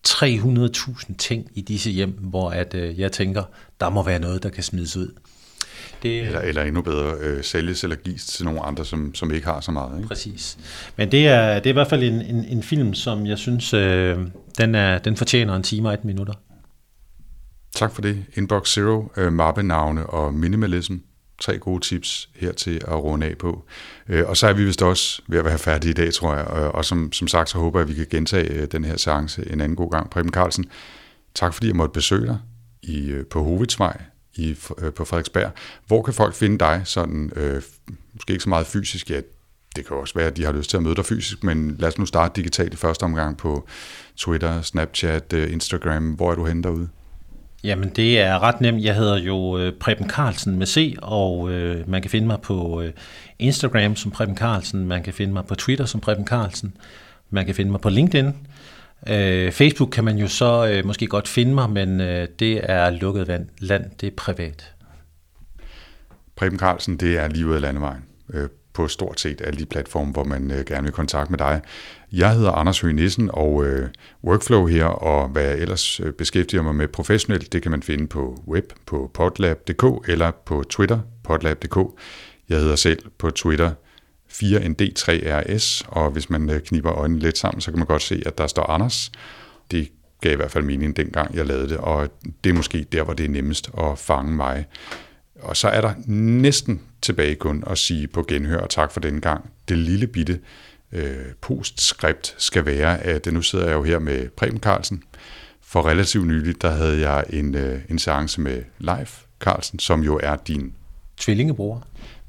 300.000 ting i disse hjem, hvor at, øh, jeg tænker, der må være noget, der kan smides ud.
Det, eller, eller endnu bedre, øh, sælges eller gives til nogle andre, som, som ikke har så meget. Ikke?
Præcis. Men det er, det er i hvert fald en, en, en film, som jeg synes, øh, den, er, den fortjener en time og et minutter.
Tak for det. Inbox Zero, øh, mappenavne og minimalism tre gode tips her til at runde af på. Øh, og så er vi vist også ved at være færdige i dag, tror jeg. Øh, og som, som sagt, så håber jeg, at vi kan gentage øh, den her seance en anden god gang. Preben Carlsen, tak fordi jeg måtte besøge dig i, på Hovedsvej i, på Frederiksberg. Hvor kan folk finde dig sådan, øh, måske ikke så meget fysisk, ja, det kan også være, at de har lyst til at møde dig fysisk, men lad os nu starte digitalt i første omgang på Twitter, Snapchat, Instagram. Hvor er du henne derude?
Jamen, det er ret nemt. Jeg hedder jo øh, Preben Carlsen med C, og øh, man kan finde mig på øh, Instagram som Preben Carlsen, man kan finde mig på Twitter som Preben Carlsen, man kan finde mig på LinkedIn. Øh, Facebook kan man jo så øh, måske godt finde mig, men øh, det er lukket vand. land, det er privat.
Preben Carlsen, det er livet af landevejen. Øh, på stort set alle de platforme, hvor man øh, gerne vil kontakte med dig. Jeg hedder Anders Høgh Nissen, og øh, Workflow her, og hvad jeg ellers øh, beskæftiger mig med professionelt, det kan man finde på web, på potlab.dk eller på Twitter, potlab.dk. Jeg hedder selv på Twitter 4ND3RS, og hvis man øh, kniber øjnene lidt sammen, så kan man godt se, at der står Anders. Det gav i hvert fald mening dengang, jeg lavede det, og det er måske der, hvor det er nemmest at fange mig. Og så er der næsten tilbage kun at sige på genhør og tak for denne gang. Det lille bitte øh, postskript skal være, at nu sidder jeg jo her med Preben Carlsen. For relativt nyligt, der havde jeg en, øh, en seance med Leif Carlsen, som jo er din
tvillingebror.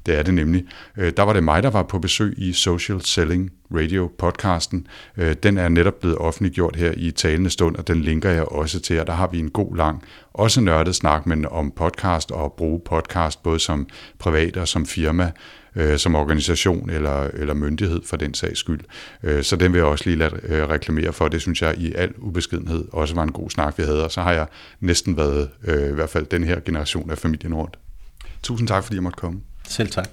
Det er det nemlig. Øh, der var det mig, der var på besøg i Social Selling Radio podcasten. Øh, den er netop blevet offentliggjort her i talende stund, og den linker jeg også til, og der har vi en god lang, også nørdet snak, men om podcast og at bruge podcast, både som privat og som firma, øh, som organisation eller, eller myndighed for den sags skyld. Øh, så den vil jeg også lige lade øh, reklamere for. Det synes jeg i al ubeskedenhed også var en god snak, vi havde, og så har jeg næsten været øh, i hvert fald den her generation af familien rundt. Tusind tak, fordi jeg måtte komme.
Selv tak.